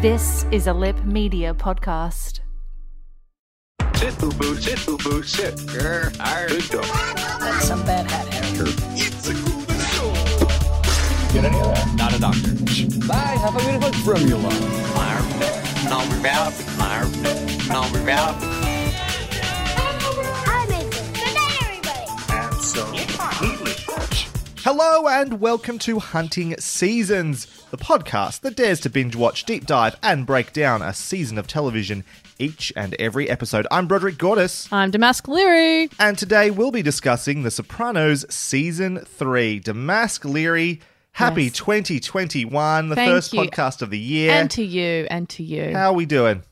This is a Lip Media podcast. Sit, boo boo, sit, boo boo, sit. Grr, arr. Good dog. That's some bad hat hair. Get any of that? Not a doctor. Bye, have a beautiful formula. Number out. Number out. Hi, Mason. Good night, everybody. Absolutely. Hello and welcome to Hunting Seasons, the podcast that dares to binge watch, deep dive, and break down a season of television each and every episode. I'm Broderick Gordis, I'm Damask Leary. and today we'll be discussing The Sopranos Season 3. Damask Leary, happy Yes. 2021, the Thank first you. podcast of the year. And to you, and to you. How are we doing?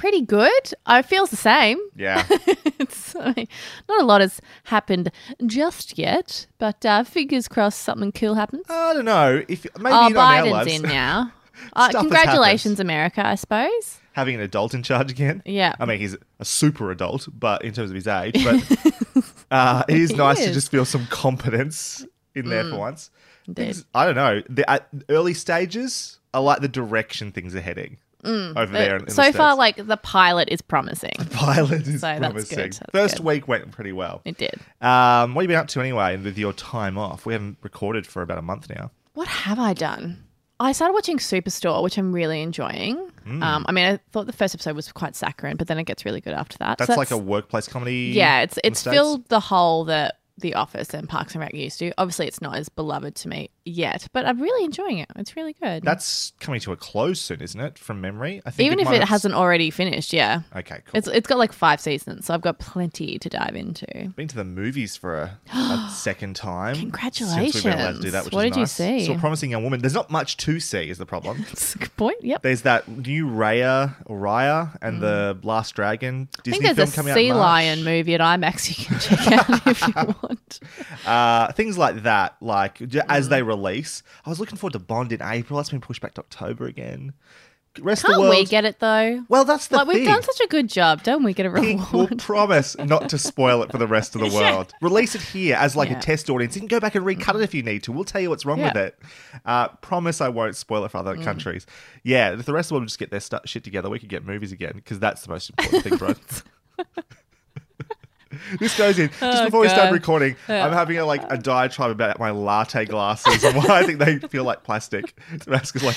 Pretty good. I feels the same. Yeah. it's, I mean, not a lot has happened just yet, but uh, fingers crossed something cool happens. I don't know. If maybe oh, not Biden's in now. Uh, congratulations, America, I suppose. having an adult in charge again. Yeah. I mean, he's a super adult, but in terms of his age, but uh, it is He nice to is. Mm. just feel some competence in there for once. Things- I don't know. The at early stages, I like the direction things are heading over there. in, in Mm. so the far, like the pilot is promising. The pilot is So that's promising. good, that's First good. week went pretty well. It did. Um, what have you been up to anyway with your time off? We haven't recorded for about a month now. What have I done? I started watching Superstore, which I'm really enjoying. Mm. Um, I mean, I thought the first episode was quite saccharine, but then it gets really good after that. So That's, like a workplace comedy. yeah. It's it's filled the hole that The Office and Parks and Rec used to. Obviously, it's not as beloved to me yet, but I'm really enjoying it. It's really good. That's coming to a close soon, isn't it? From memory, I think. even if it have- hasn't already finished. Yeah, Okay, cool. it's it's got like five seasons, so I've got plenty to dive into. been to the movies for a, a second time. Congratulations. Since we've been allowed to do that, which What is did you nice. see? Saw Promising Young Woman. There's not much to see, is the problem. That's a good point. Yep. There's that new Raya Raya and the Last Dragon Mm. I Disney think film a coming Sea out. Lion movie at IMAX you can check out if you want. Uh, things like that, like as Mm. they release. I was looking forward to Bond in April. That's been pushed back to October again. Rest Can't the world. we get it though? well, that's the like thing. we've done such a good job, don't we? Get a We will promise not to spoil it for the rest of the world. Release it here as like Yeah. a test audience. You can go back and recut it if you need to. We'll tell you what's wrong with it. Uh, promise I won't spoil it for other countries. Yeah, if the rest of the world just get their stu- shit together, we could get movies again because that's the most important thing, bro. This goes in just Oh, before we start God. recording. I'm having a, like a diatribe about my latte glasses and why I think they feel like plastic. Damascus is like,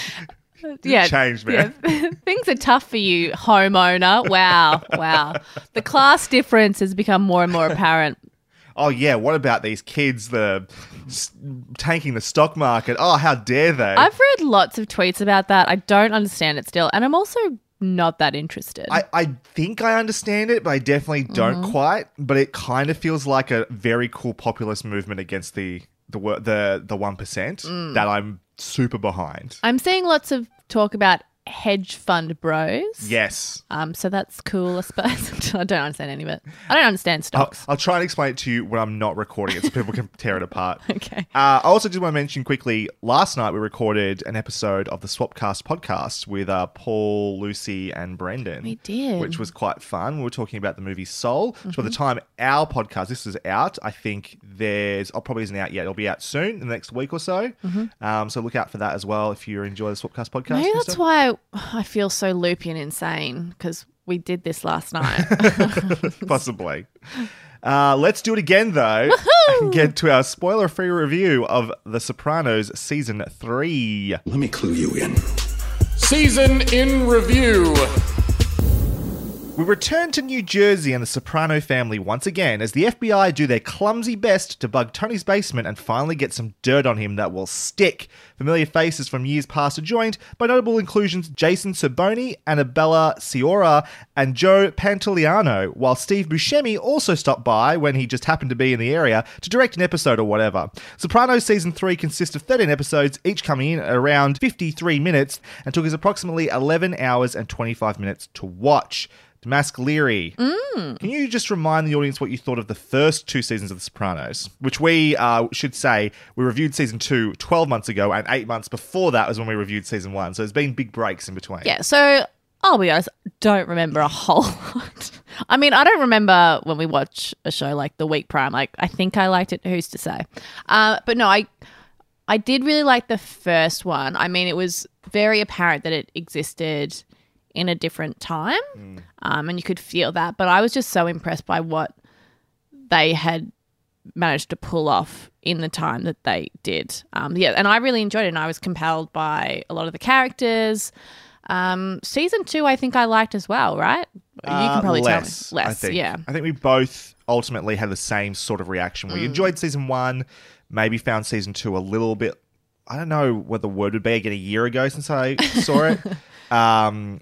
uh, yeah, changed, man. yeah. Things are tough for you, homeowner. Wow, wow. The class difference has become more and more apparent. oh yeah, what about these kids the tanking the stock market? Oh, how dare they? I've read lots of tweets about that. I don't understand it still, and I'm also not that interested. I, I think I understand it, but I definitely don't Mm-hmm. quite. But it kind of feels like a very cool populist movement against the the the the one Mm. that I'm super behind. I'm seeing lots of talk about hedge fund bros. Yes. Um, so that's cool, I suppose. I don't understand any of it. I don't understand I'll, stocks. I'll try and explain it to you when I'm not recording it so people can tear it apart. Okay. Uh, I also just want to mention quickly last night we recorded an episode of the Swapcast podcast with uh, Paul, Lucy, and Brendan. We did. Which was quite fun. We were talking about the movie Soul, which by the Mm-hmm. time our podcast, this is out, I think there's, oh, probably isn't out yet. It'll be out soon in the next week or so. Um, so look out for that as well if you enjoy the Swapcast podcast. Mm-hmm. Maybe that's why I feel so loopy and insane because we did this last night. Possibly. Uh, let's do it again, though, and get to our spoiler free review of The Sopranos season three. Let me clue you in. Season in review. We return to New Jersey and the Soprano family once again as the FBI do their clumsy best to bug Tony's basement and finally get some dirt on him that will stick. Familiar faces from years past are joined by notable inclusions Jason Cerbone, Annabella Sciorra, and Joe Pantoliano, while Steve Buscemi also stopped by when he just happened to be in the area to direct an episode or whatever. Sopranos season 3 consists of 13 episodes, each coming in at around 53 minutes, and took us approximately 11 hours and 25 minutes to watch. Damask Leary, can you just remind the audience what you thought of the first two seasons of The Sopranos? Which we uh, should say we reviewed season two 12 months ago, and eight months before that was when we reviewed season one. So there's been big breaks in between. Yeah, so I'll be honest, don't remember a whole lot. I mean, I don't remember when we watch a show like the week prime. Like, I think I liked it. Who's to say? Uh, but no, I I did really like the first one. I mean, it was very apparent that it existed in a different time, um, and you could feel that. But I was just so impressed by what they had managed to pull off in the time that they did. Um, yeah, and I really enjoyed it, and I was compelled by a lot of the characters. Um, season two, I think I liked as well, right? You Uh, can probably less, tell me. Less, I think. yeah. I think we both ultimately had the same sort of reaction. Mm. We enjoyed season one, maybe found season two a little bit. I don't know what the word would be. Again, a year ago since I saw it. Um,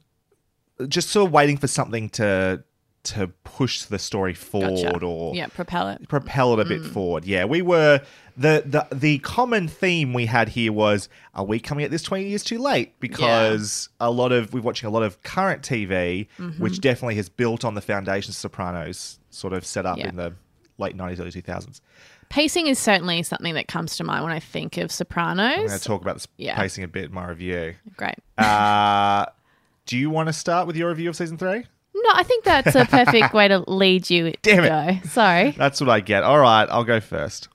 just sort of waiting for something to to push the story forward Gotcha. or yeah, propel it. propel it a bit forward. Yeah, we were the the the common theme we had here was are we coming at this 20 years too late because a lot of we're watching a lot of current TV Mm-hmm. which definitely has built on the foundations Sopranos sort of set up Yeah. in the late 90s early 2000s. Pacing is certainly something that comes to mind when I think of sopranos I'm going to talk about this Yeah. pacing a bit in my review. Great. Uh do you want to start with your review of season 3? No, I think that's a perfect way to lead you Damn it. go. Sorry. That's what I get. All right, I'll go first.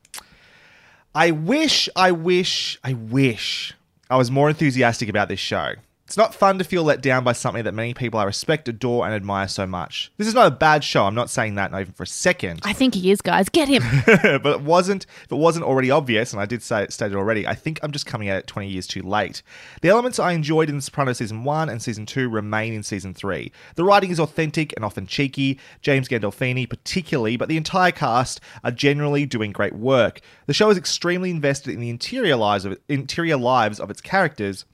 I wish, I wish, I wish I was more enthusiastic about this show. It's not fun to feel let down by something that many people I respect, adore, and admire so much. This is not a bad show. I'm not saying that, not even for a second. I think he is, guys. Get him. but it wasn't. If it wasn't already obvious, and I did say it stated already, I think I'm just coming at it 20 years too late. The elements I enjoyed in The Sopranos season one and season two remain in season three. The writing is authentic and often cheeky. James Gandolfini, particularly, but the entire cast are generally doing great work. The show is extremely invested in the interior lives of interior lives of its characters.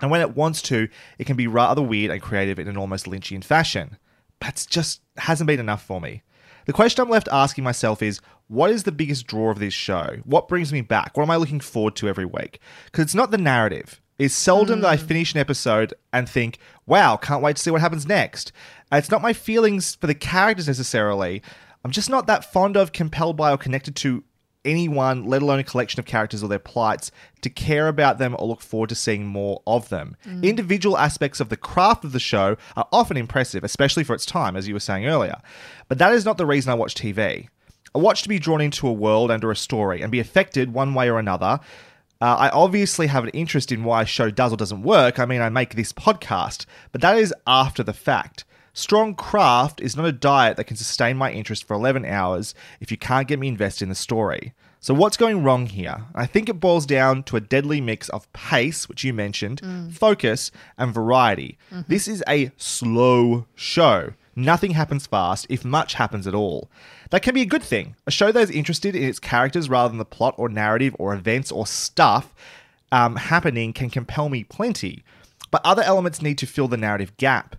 And when it wants to, it can be rather weird and creative in an almost Lynchian fashion. But it's just hasn't been enough for me. The question I'm left asking myself is what is the biggest draw of this show? What brings me back? What am I looking forward to every week? Because it's not the narrative. It's seldom that I mm. finish an episode and think, wow, can't wait to see what happens next. And it's not my feelings for the characters necessarily. I'm just not that fond of, compelled by, or connected to anyone, let alone a collection of characters or their plights, to care about them or look forward to seeing more of them. Individual aspects of the craft of the show are often impressive, especially for its time, as you were saying earlier. But that is not the reason I watch TV. I watch to be drawn into a world and or a story and be affected one way or another. Uh, I obviously have an interest in why a show does or doesn't work. I mean, I make this podcast, but that is after the fact. Strong craft is not a diet that can sustain my interest for 11 hours if you can't get me invested in the story. So, what's going wrong here? I think it boils down to a deadly mix of pace, which you mentioned, focus, and variety. This is a slow show. Nothing happens fast, if much happens at all. That can be a good thing. A show that is interested in its characters rather than the plot or narrative or events or stuff um, happening can compel me plenty. But other elements need to fill the narrative gap.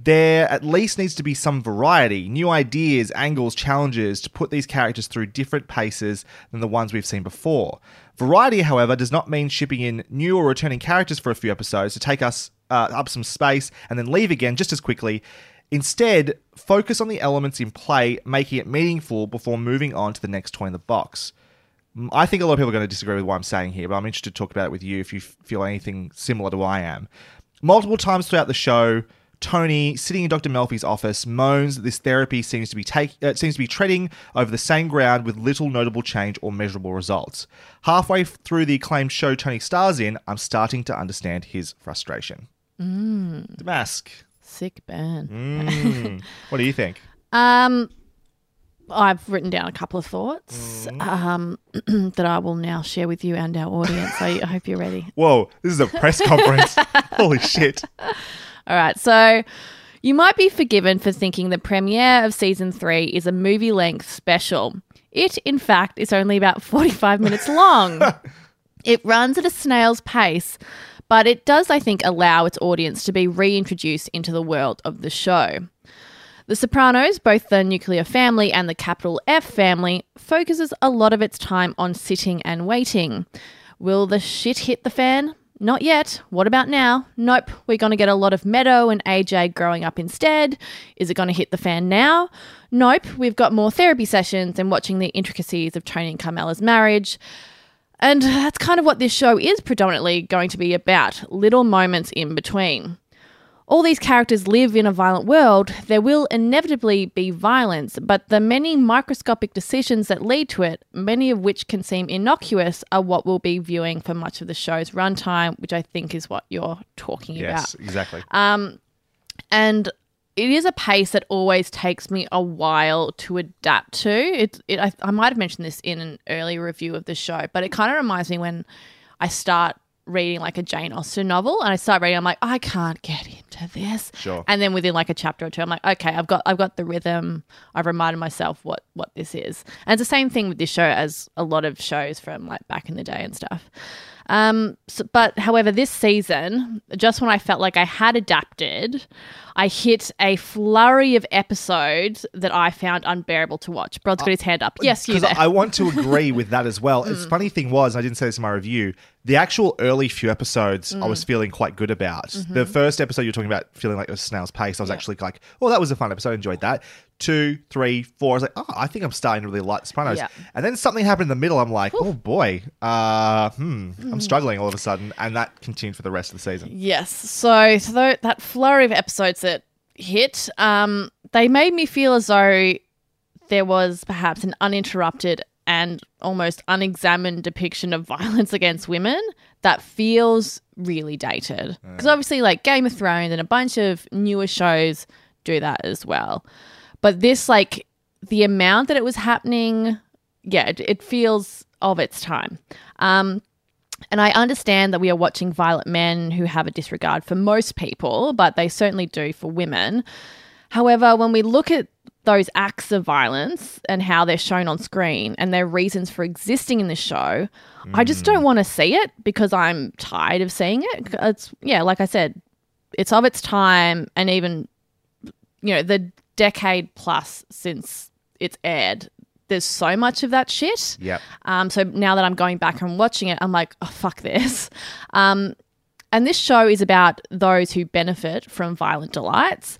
There at least needs to be some variety, new ideas, angles, challenges to put these characters through different paces than the ones we've seen before. Variety, however, does not mean shipping in new or returning characters for a few episodes to take us uh, up some space and then leave again just as quickly. Instead, focus on the elements in play, making it meaningful before moving on to the next toy in the box. Mm, I think a lot of people are going to disagree with what I'm saying here, but I'm interested to talk about it with you if you feel anything similar to what I am. Multiple times throughout the show, Tony, sitting in Dr. Melfi's office, moans that this therapy seems to be take, uh, seems to be treading over the same ground with little notable change or measurable results. Halfway through the acclaimed show Tony stars in, I'm starting to understand his frustration. Mm. Damask, Sick burn. Mm. what do you think? Um, I've written down a couple of thoughts Mm. um, that I will now share with you and our audience. I hope you're ready. Whoa, this is a press conference. Holy shit. All right. So, You might be forgiven for thinking the premiere of season three is a movie length special. It, in fact, is only about 45 minutes long. it runs at a snail's pace, but it does, I think, allow its audience to be reintroduced into the world of the show. The Sopranos, both the nuclear family and the capital F family, focuses a lot of its time on sitting and waiting. Will the shit hit the fan? Not yet. What about now? Nope. We're going to get a lot of Meadow and AJ growing up instead. Is it going to hit the fan now? Nope. We've got more therapy sessions and watching the intricacies of Tony and Carmela's marriage. And that's kind of what this show is predominantly going to be about little moments in between. All these characters live in a violent world. There will inevitably be violence, but the many microscopic decisions that lead to it, many of which can seem innocuous, are what we'll be viewing for much of the show's runtime, which I think is what you're talking Yes, about. exactly. Um, and it is a pace that always takes me a while to adapt to. It, it I, I might have mentioned this in an earlier review of the show, but it kind of reminds me when I start reading like a Jane Austen novel and I start reading, I'm like, I can't get into this. Sure. And then within like a chapter or two, I'm like, okay, I've got I've got the rhythm. I've reminded myself what what this is. And it's the same thing with this show as a lot of shows from like back in the day and stuff. Um, so, but however, this season, just when I felt like I had adapted, I hit a flurry of episodes that I found unbearable to watch. Brod's got his hand up. Yes, you there. I want to agree with that as well. Mm. It's funny thing was, I didn't say this in my review. The actual early few episodes, I Mm. was feeling quite good about. Mm-hmm. The first episode you're talking about feeling like it was snail's pace. I was actually like, "Oh, that was a fun episode. I enjoyed that." Two, three, four. I was like, "Oh, I think I'm starting to really like The Sopranos." Yeah. And then something happened in the middle. I'm like, "Oh boy, uh, hmm, Mm. I'm struggling all of a sudden," and that continued for the rest of the season. Yes. So, so that flurry of episodes that hit, um, they made me feel as though there was perhaps an uninterrupted and almost unexamined depiction of violence against women that feels really dated. Because obviously, like Game of Thrones and a bunch of newer shows do that as well. But this, like, the amount that it was happening, yeah, it, it feels of its time. Um, and I understand that we are watching violent men who have a disregard for most people, but they certainly do for women. However, when we look at those acts of violence and how they're shown on screen and their reasons for existing in the show, I just don't want to see it because I'm tired of seeing it. It's, yeah, like I said, it's of its time and even, you know, the decade plus since it's aired. There's so much of that shit. Yep. Um, so now that I'm going back and watching it, I'm like, oh, fuck this. Um, and this show is about those who benefit from violent delights,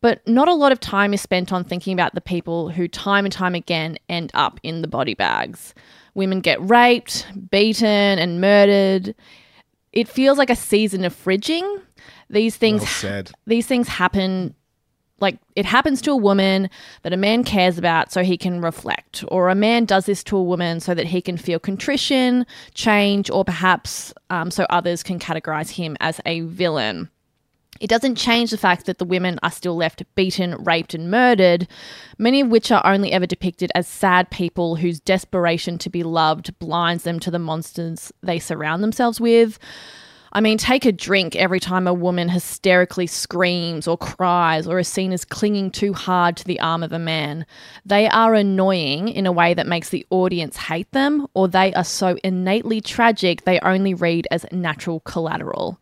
but not a lot of time is spent on thinking about the people who time and time again end up in the body bags. Women get raped, beaten, and murdered. It feels like a season of fridging. These things Well said. these things happen like it happens to a woman that a man cares about so he can reflect or a man does this to a woman so that he can feel contrition change or perhaps um, so others can categorize him as a villain it doesn't change the fact that the women are still left beaten, raped, and murdered, many of which are only ever depicted as sad people whose desperation to be loved blinds them to the monsters they surround themselves with. I mean, take a drink every time a woman hysterically screams or cries or is seen as clinging too hard to the arm of a man. They are annoying in a way that makes the audience hate them, or they are so innately tragic they only read as natural collateral.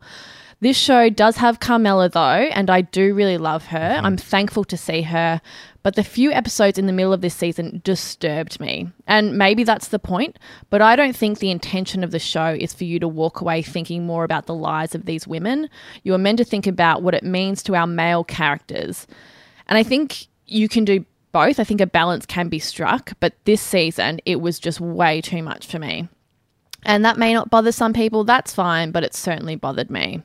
This show does have Carmela though, and I do really love her. Mm-hmm. I'm thankful to see her, but the few episodes in the middle of this season disturbed me. And maybe that's the point, but I don't think the intention of the show is for you to walk away thinking more about the lives of these women. You are meant to think about what it means to our male characters. And I think you can do both. I think a balance can be struck, but this season it was just way too much for me. And that may not bother some people, that's fine, but it certainly bothered me.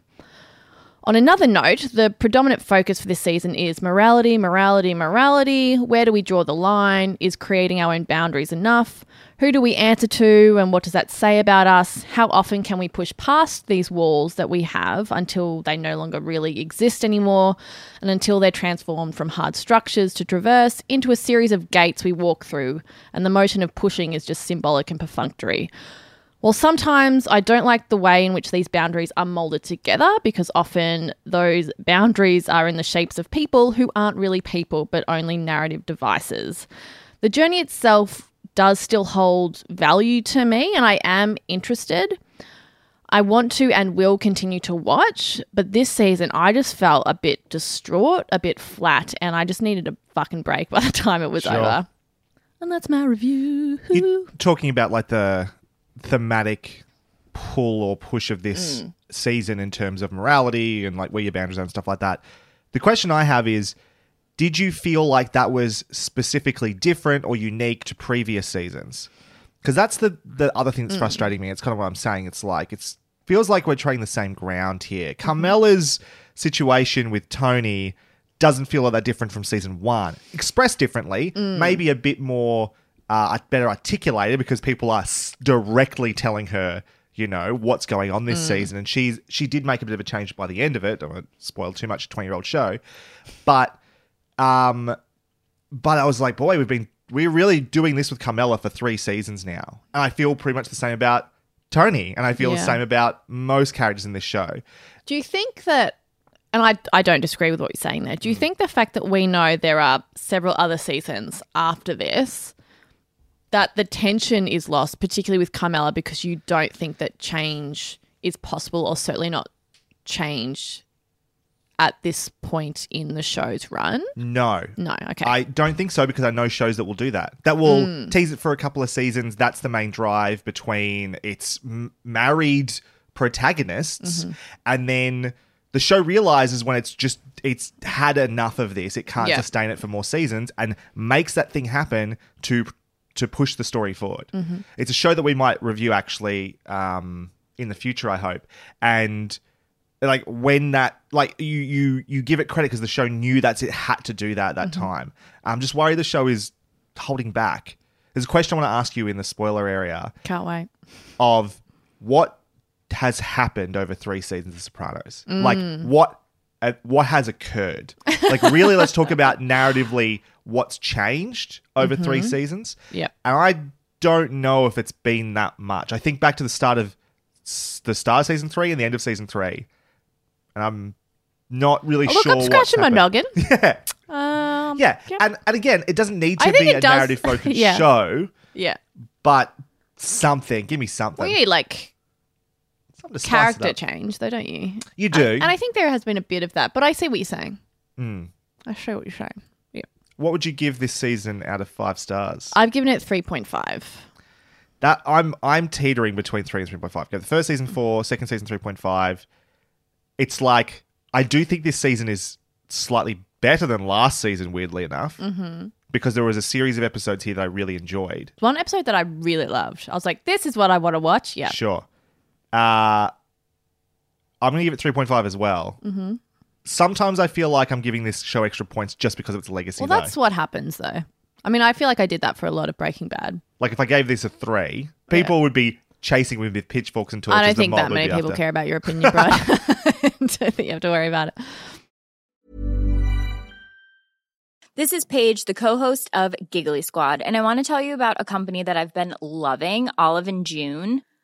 On another note, the predominant focus for this season is morality, morality, morality. Where do we draw the line? Is creating our own boundaries enough? Who do we answer to, and what does that say about us? How often can we push past these walls that we have until they no longer really exist anymore, and until they're transformed from hard structures to traverse into a series of gates we walk through, and the motion of pushing is just symbolic and perfunctory? Well, sometimes I don't like the way in which these boundaries are molded together because often those boundaries are in the shapes of people who aren't really people but only narrative devices. The journey itself does still hold value to me and I am interested. I want to and will continue to watch, but this season I just felt a bit distraught, a bit flat, and I just needed a fucking break by the time it was Sure. over. And that's my review. You talking about like the thematic pull or push of this Mm. season in terms of morality and like where your boundaries are and stuff like that. The question I have is did you feel like that was specifically different or unique to previous seasons? Because that's the the other thing that's Mm. frustrating me. It's kind of what I'm saying. It's like it's feels like we're treading the same ground here. Mm-hmm. Carmela's situation with Tony doesn't feel all that different from season one. Expressed differently, Mm. maybe a bit more uh, better articulated because people are s- directly telling her, you know, what's going on Mm. this season. And she's she did make a bit of a change by the end of it. Don't want to spoil too much. Twenty year old show, but um, but I was like, boy, we've been we're really doing this with Carmela for three seasons now, and I feel pretty much the same about Tony, and I feel the same about most characters in this show. Do you think that, and I, I don't disagree with what you're saying there, do Mm. you think the fact that we know there are several other seasons after this, that the tension is lost, particularly with Carmela, because you don't think that change is possible or certainly not change at this point in the show's run? No, No, okay. I don't think so because I know shows that will do that. That will hmm. tease it for a couple of seasons. That's the main drive between its m- married protagonists, mm-hmm. and then the show realizes when it's just it's had enough of this, it can't Yeah. sustain it for more seasons, and makes that thing happen to to push the story forward. Mm-hmm. It's a show that we might review actually um, in the future, I hope, and like when that like you you you give it credit because the show knew that's it had to do that at that mm-hmm. time. I'm just worried the show is holding back. There's a question i want to ask you in the spoiler area Can't wait. of what has happened over three seasons of sopranos. Like mm. what uh, what has occurred. Like really let's talk about narratively what's changed over three seasons. Yeah. and i don't know if it's been that much. I think back to the start of the start of season three and the end of season three. And i'm not really Oh, look, sure I'm scratching my noggin. yeah. Um, yeah. and, and again it doesn't need to I be a does- narrative focused yeah. show yeah. but something. Give me something. We like Something to spice it character change, though, don't you? You do. And, and I think there has been a bit of that, but I see what you're saying. Hmm. I show what you're saying. Yeah. What would you give this season out of five stars? I've given it 3.5. that I'm I'm teetering between three and three point five. Okay, the first season four, second season three point five. It's like I do think this season is slightly better than last season, weirdly enough, mm-hmm. because there was a series of episodes here that I really enjoyed. One episode that I really loved. I was like, this is what I want to watch. Yeah. Sure. Uh, I'm going to give it 3.5 as well. Mm-hmm. Sometimes I feel like I'm giving this show extra points just because of its legacy. Well, though. that's what happens, though. I mean, I feel like I did that for a lot of Breaking Bad. Like if I gave this a three, people would be chasing me with pitchforks and torches. I don't and think mob that would many be people after. care about your opinion, bro. I don't think you have to worry about it. This is Paige, the co-host of Giggly Squad, and I want to tell you about a company that I've been loving, Olive and June.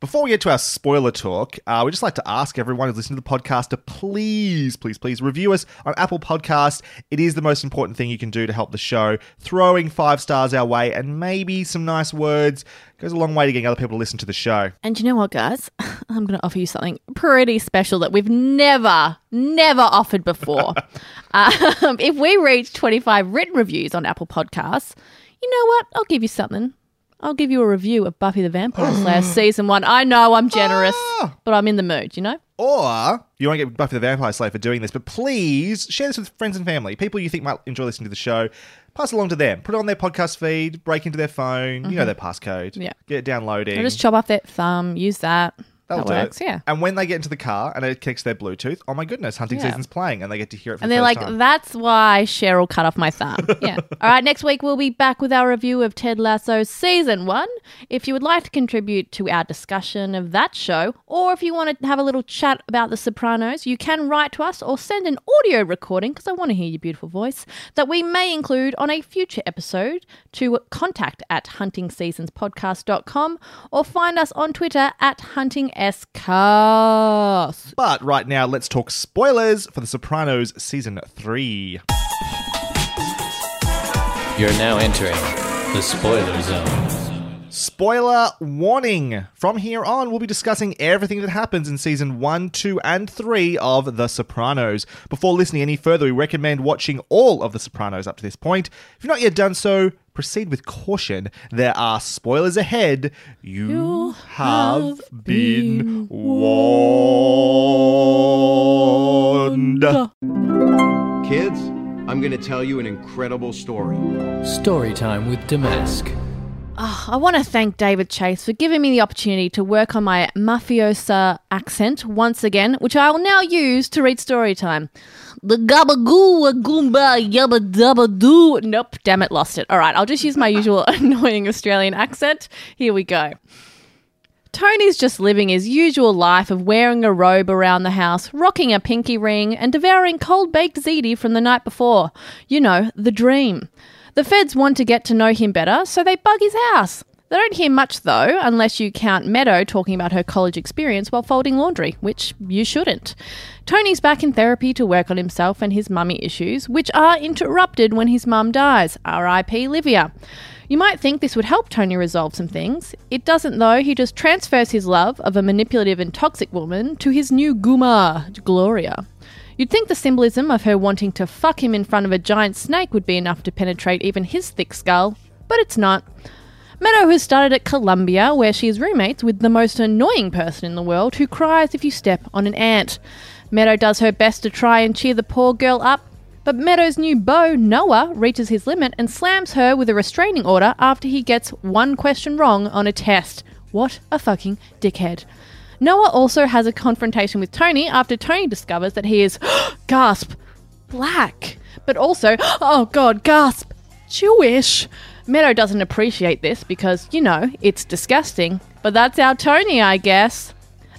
Before we get to our spoiler talk, uh, we'd just like to ask everyone who's listening to the podcast to please, please, please review us on Apple Podcast. It is the most important thing you can do to help the show. Throwing five stars our way and maybe some nice words goes a long way to getting other people to listen to the show. And you know what, guys? I'm going to offer you something pretty special that we've never, never offered before. um, if we reach 25 written reviews on Apple Podcasts, you know what? I'll give you something. I'll give you a review of Buffy the Vampire Slayer season one. I know I'm generous, Ah. but I'm in the mood, you know? Or you want to get Buffy the Vampire Slayer for doing this, but please share this with friends and family, people you think might enjoy listening to the show. Pass it along to them. Put it on their podcast feed. Break into their phone. You know their passcode. Yeah. Get it downloading. Or just chop off that thumb, use that. That'll that works, it. yeah. And when they get into the car and it connects to their Bluetooth, oh my goodness, hunting Yeah. season's playing, and they get to hear it. For And the they're first like, time. that's why Cheryl cut off my thumb. Yeah. All right, next week we'll be back with our review of Ted Lasso season one. If you would like to contribute to our discussion of that show, or if you want to have a little chat about The Sopranos, you can write to us or send an audio recording, because I want to hear your beautiful voice, that we may include on a future episode to contact at huntingseasonspodcast.com or find us on Twitter at huntingscast. But right now, let's talk spoilers for The Sopranos season three. You're now entering the spoiler zone. Spoiler warning! From here on, we'll be discussing everything that happens in season 1, 2, and 3 of The Sopranos. Before listening any further, we recommend watching all of The Sopranos up to this point. If you've not yet done so, proceed with caution. There are spoilers ahead. You, have, been warned. Kids, I'm going to tell you an incredible story. Story time with Damask. Oh, I want to thank David Chase for giving me the opportunity to work on my mafiosa accent once again, which I will now use to read story time. The gabagoo a goomba yabba dabba doo. Nope, damn it, lost it. All right, I'll just use my usual annoying Australian accent. Here we go. Tony's just living his usual life of wearing a robe around the house, rocking a pinky ring, and devouring cold baked ziti from the night before. You know, the dream. The feds want to get to know him better, so they bug his house. They don't hear much though, unless you count Meadow talking about her college experience while folding laundry, which you shouldn't. Tony's back in therapy to work on himself and his mummy issues, which are interrupted when his mum dies. R.I.P. Livia. You might think this would help Tony resolve some things. It doesn't, though. He just transfers his love of a manipulative and toxic woman to his new Guma, Gloria. You'd think the symbolism of her wanting to fuck him in front of a giant snake would be enough to penetrate even his thick skull, but it's not. Meadow has started at Columbia, where she is roommates with the most annoying person in the world who cries if you step on an ant. Meadow does her best to try and cheer the poor girl up, but Meadow's new beau, Noah, reaches his limit and slams her with a restraining order after he gets one question wrong on a test. What a fucking dickhead. Noah also has a confrontation with Tony after Tony discovers that he is, gasp, black, but also, oh god, gasp, Jewish. Meadow doesn't appreciate this because, you know, it's disgusting, but that's our Tony, I guess.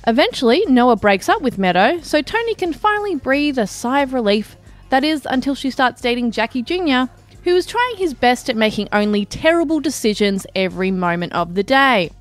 Eventually, Noah breaks up with Meadow, so Tony can finally breathe a sigh of relief. That is, until she starts dating Jackie Jr., who is trying his best at making only terrible decisions every moment of the day.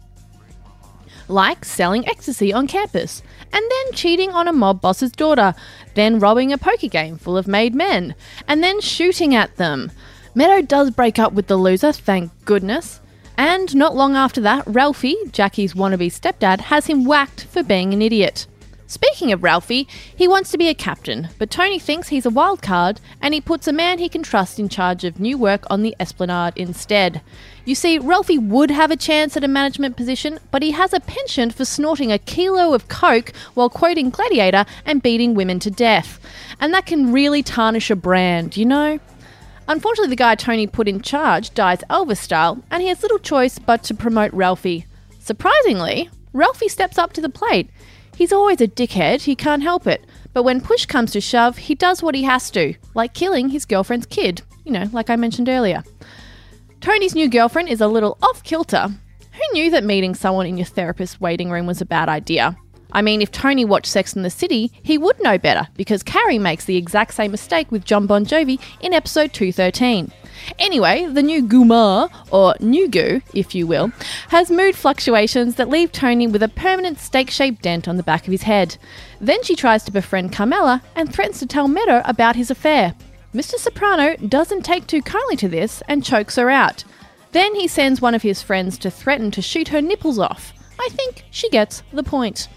Like selling ecstasy on campus, and then cheating on a mob boss's daughter, then robbing a poker game full of made men, and then shooting at them. Meadow does break up with the loser, thank goodness. And not long after that, Ralphie, Jackie's wannabe stepdad, has him whacked for being an idiot. Speaking of Ralphie, he wants to be a captain, but Tony thinks he's a wild card and he puts a man he can trust in charge of new work on the Esplanade instead. You see, Ralphie would have a chance at a management position, but he has a penchant for snorting a kilo of coke while quoting Gladiator and beating women to death. And that can really tarnish a brand, you know? Unfortunately, the guy Tony put in charge dies Elvis style, and he has little choice but to promote Ralphie. Surprisingly, Ralphie steps up to the plate. He's always a dickhead, he can't help it. But when push comes to shove, he does what he has to, like killing his girlfriend's kid, you know, like I mentioned earlier. Tony's new girlfriend is a little off kilter. Who knew that meeting someone in your therapist's waiting room was a bad idea? I mean, if Tony watched Sex in the City, he would know better because Carrie makes the exact same mistake with Jon Bon Jovi in episode 213. Anyway, the new Gumar, or Nugu, if you will, has mood fluctuations that leave Tony with a permanent steak shaped dent on the back of his head. Then she tries to befriend Carmela and threatens to tell Meadow about his affair. Mr. Soprano doesn't take too kindly to this and chokes her out. Then he sends one of his friends to threaten to shoot her nipples off. I think she gets the point.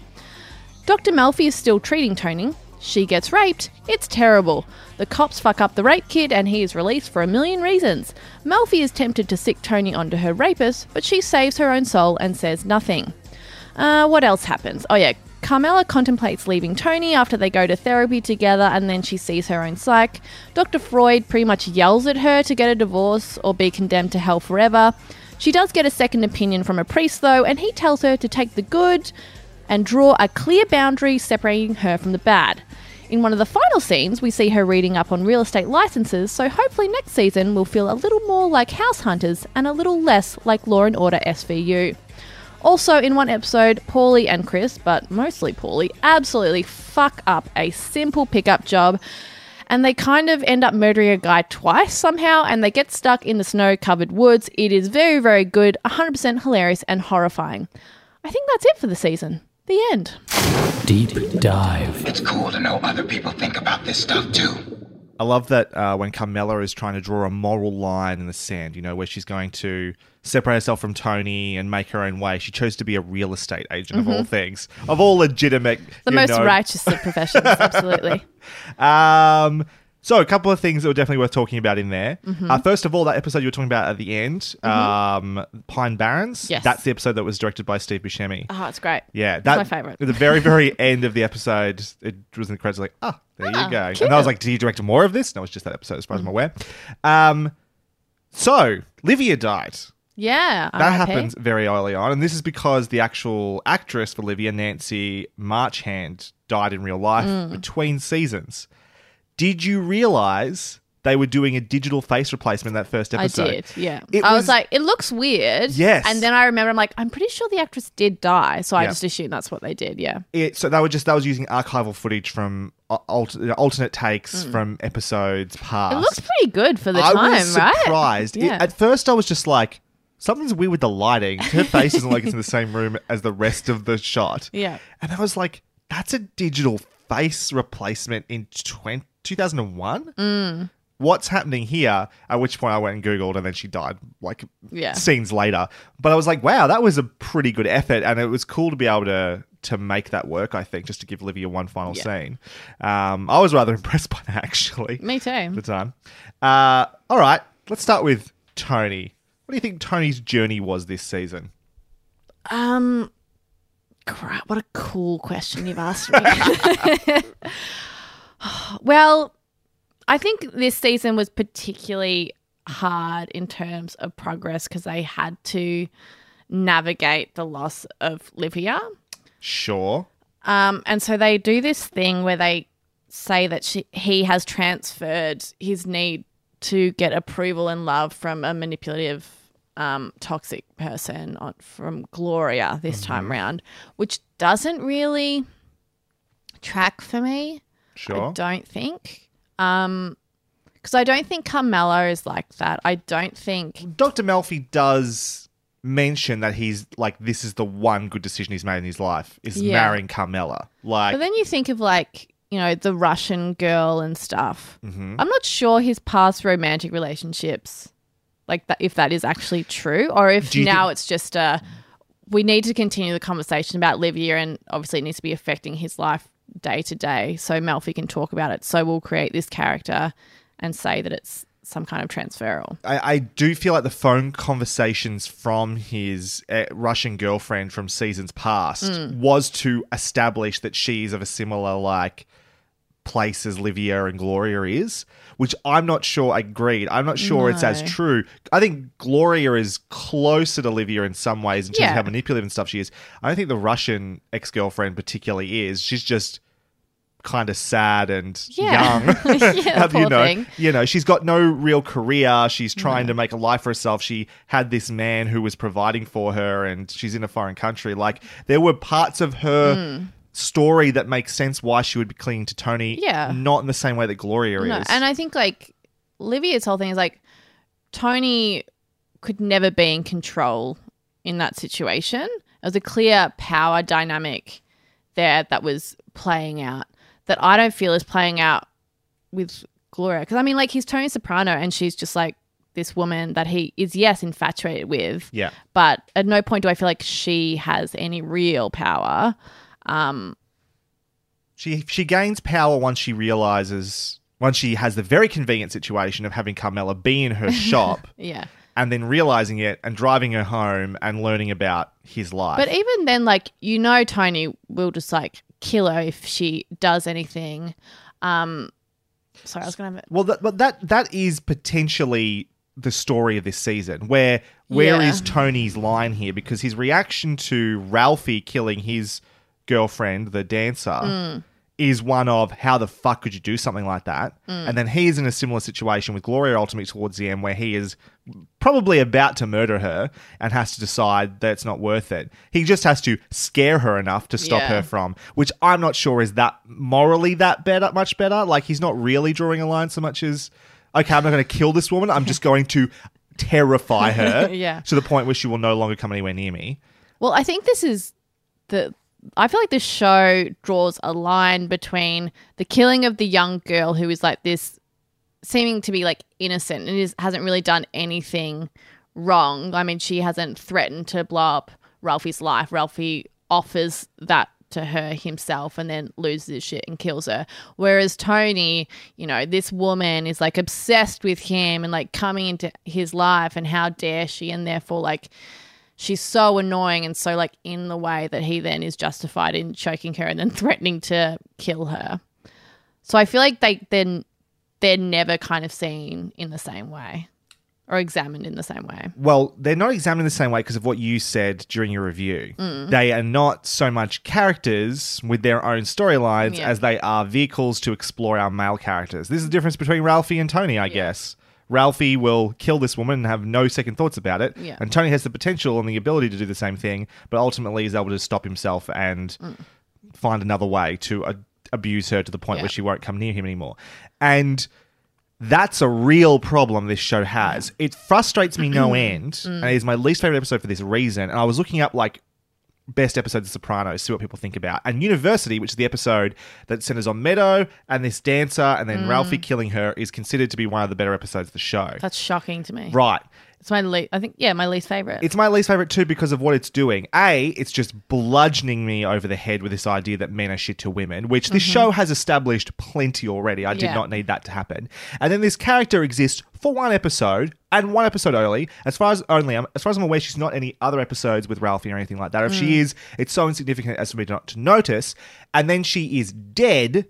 Dr. Melfi is still treating Tony. She gets raped. It's terrible. The cops fuck up the rape kit and he is released for a million reasons. Melfi is tempted to sic Tony onto her rapist, but she saves her own soul and says nothing. Uh, what else happens? Oh, yeah. Carmela contemplates leaving Tony after they go to therapy together and then she sees her own psych. Dr. Freud pretty much yells at her to get a divorce or be condemned to hell forever. She does get a second opinion from a priest though, and he tells her to take the good and draw a clear boundary separating her from the bad. In one of the final scenes, we see her reading up on real estate licenses, so hopefully next season we'll feel a little more like House Hunters and a little less like Law and Order SVU. Also, in one episode, Paulie and Chris, but mostly Paulie, absolutely fuck up a simple pickup job and they kind of end up murdering a guy twice somehow and they get stuck in the snow covered woods. It is very, very good, 100% hilarious and horrifying. I think that's it for the season. The end. Deep dive. It's cool to know other people think about this stuff too. I love that uh, when Carmela is trying to draw a moral line in the sand, you know, where she's going to separate herself from Tony and make her own way. She chose to be a real estate agent of all Mhm. things, of all legitimate. The you most know- righteous of professions, absolutely. Um, so a couple of things that were definitely worth talking about in there. Mhm. Uh, first of all, that episode you were talking about at the end, Mhm. um, Pine Barrens. Yes. that's the episode that was directed by Steve Buscemi. Oh, it's great. Yeah, It's that my favourite. At the very, very end of the episode, it was in the credits like, ah, there Ah, you go. cute. And I was like, did he direct more of this? No, it's just that episode, as far as I'm aware. Um, so Livia died. Yeah. That RIP. happens very early on, and this is because the actual actress for Livia, Nancy Marchand, died in real life Mm. between seasons. Did you realize they were doing a digital face replacement in that first episode? I did, yeah. It I was, was- like, it looks weird. Yes. And then I remember, I'm like, I'm pretty sure the actress did die. So I Yeah. just assumed that's what they did, yeah. It, so they were just that was using archival footage from uh, alter, alternate takes Mm. from episodes past. It looks pretty good for the I time, was right? surprised. It- Yeah. at first, I was just like, something's weird with the lighting. Her face isn't like it's in the same room as the rest of the shot. Yeah. And I was like, that's a digital face replacement in 20, 2001? Mm. What's happening here? At which point I went and Googled and then she died like Yeah. scenes later. But I was like, wow, that was a pretty good effort. And it was cool to be able to to make that work, I think, just to give Livia one final Yeah. scene. Um, I was rather impressed by that actually Me too. at the time. Uh, all right, let's start with Tony. What do you think Tony's journey was this season? Um, crap! What a cool question you've asked me. well, I think this season was particularly hard in terms of progress because they had to navigate the loss of Livia. Sure. Um, and so they do this thing where they say that she, he has transferred his need to get approval and love from a manipulative, um, toxic person on, from Gloria this time round, which doesn't really track for me. I Sure. don't think. Um, because I don't think Carmela is like that. I don't think. Dr. Melfi does mention that he's like this is the one good decision he's made in his life is Yeah. marrying Carmela. Like But then you think of like, you know, the Russian girl and stuff. Mhm. I'm not sure his past romantic relationships like that if that is actually true, or if Do you now it's just a we need to continue the conversation about Livia, and obviously it needs to be affecting his life day to day, so Melfi can talk about it. So we'll create this character and say that it's some kind of transferal. I, I do feel like the phone conversations from his uh, Russian girlfriend from seasons past Mm. was to establish that she's of a similar like place as Livia and Gloria is, which I'm not sure agreed. I'm not sure it's as true. I think Gloria is closer to Livia in some ways in terms Yeah. of how manipulative and stuff she is. I don't think the Russian ex girlfriend particularly is. She's just kind of sad and Yeah. young. Yeah, you know, thing. you know, she's got no real career. She's trying to make a life for herself. She had this man who was providing for her, and she's in a foreign country. Like there were parts of her Mm. Story that makes sense why she would be clinging to Tony. Yeah. not in the same way that Gloria No, is. and I think like Livia's whole thing is like Tony could never be in control in that situation. It was a clear power dynamic there that was playing out that I don't feel is playing out with Gloria. Because I mean, like he's Tony Soprano, and she's just like this woman that he is yes infatuated with. Yeah. But at no point do I feel like she has any real power. Um, She she gains power once she realizes once she has the very convenient situation of having Carmela be in her shop yeah. and then realizing it and driving her home and learning about his life. But even then, like you know, Tony will just like kill her if she does anything. Um, sorry, I was gonna have it. Well, that, but that that is potentially the story of this season. Where where is Yeah. Tony's line here? Because his reaction to Ralphie killing his girlfriend, the dancer, Mm. is one of how the fuck could you do something like that? Mm. And then he's in a similar situation with Gloria ultimately towards the end, where he is probably about to murder her and has to decide that it's not worth it. He just has to scare her enough to stop Yeah. her from, which I'm not sure is that morally that better, much better. Like he's not really drawing a line so much as, okay, I'm not going to kill this woman. I'm just going to terrify her Yeah. to the point where she will no longer come anywhere near me. Well, I think this is the. I feel like this show draws a line between the killing of the young girl who is like this, seeming to be like innocent and is, hasn't really done anything wrong. I mean, she hasn't threatened to blow up Ralphie's life. Ralphie offers that to her himself and then loses his shit and kills her. Whereas Tony, you know, this woman is like obsessed with him and like coming into his life and how dare she and therefore like she's so annoying and so like in the way that he then is justified in choking her and then threatening to kill her. So I feel like they then they're never kind of seen in the same way or examined in the same way. Well, they're not examined in the same way because of what you said during your review. Mm. They are not so much characters with their own storylines Yeah. as they are vehicles to explore our male characters. This is the difference between Ralphie and Tony, I guess. Ralphie will kill this woman and have no second thoughts about it. Yeah. And Tony has the potential and the ability to do the same thing, but ultimately is able to stop himself and Mm. find another way to uh, abuse her to the point Yeah. where she won't come near him anymore. And that's a real problem this show has. It frustrates me no end, Mm. and it is my least favorite episode for this reason. And I was looking up like best episodes of Sopranos, see what people think about. And University, which is the episode that centers on Meadow and this dancer, and then Mm. Ralphie killing her, is considered to be one of the better episodes of the show. That's shocking to me. Right. It's my least. I think yeah, my least favorite. It's my least favorite too because of what it's doing. A, it's just bludgeoning me over the head with this idea that men are shit to women, which this Mhm. show has established plenty already. I did Yeah. not need that to happen. And then this character exists for one episode and one episode only. As far as only, um, as far as I'm aware, she's not any other episodes with Ralphie or anything like that. If Mm. she is, it's so insignificant as for me not to notice. And then she is dead.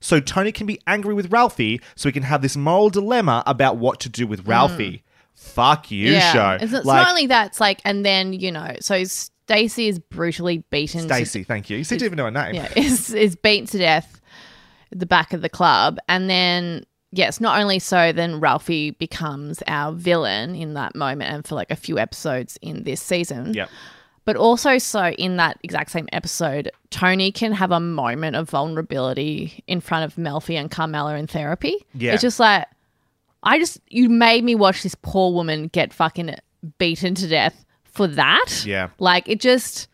So Tony can be angry with Ralphie, so he can have this moral dilemma about what to do with Ralphie. Fuck you, yeah. show. It's, it's Like- not only that, it's like and then, you know, so Stacy is brutally beaten Stacey, thank you. You seem to even know her name. yeah, is is beaten to death at the back of the club. And then yes, not only so, then Ralphie becomes our villain in that moment and for like a few episodes in this season. Yep. But also, so in that exact same episode, Tony can have a moment of vulnerability in front of Melfi and Carmela in therapy. Yeah. It's just like, I just, you made me watch this poor woman get fucking beaten to death for that. Yeah. Like, it just,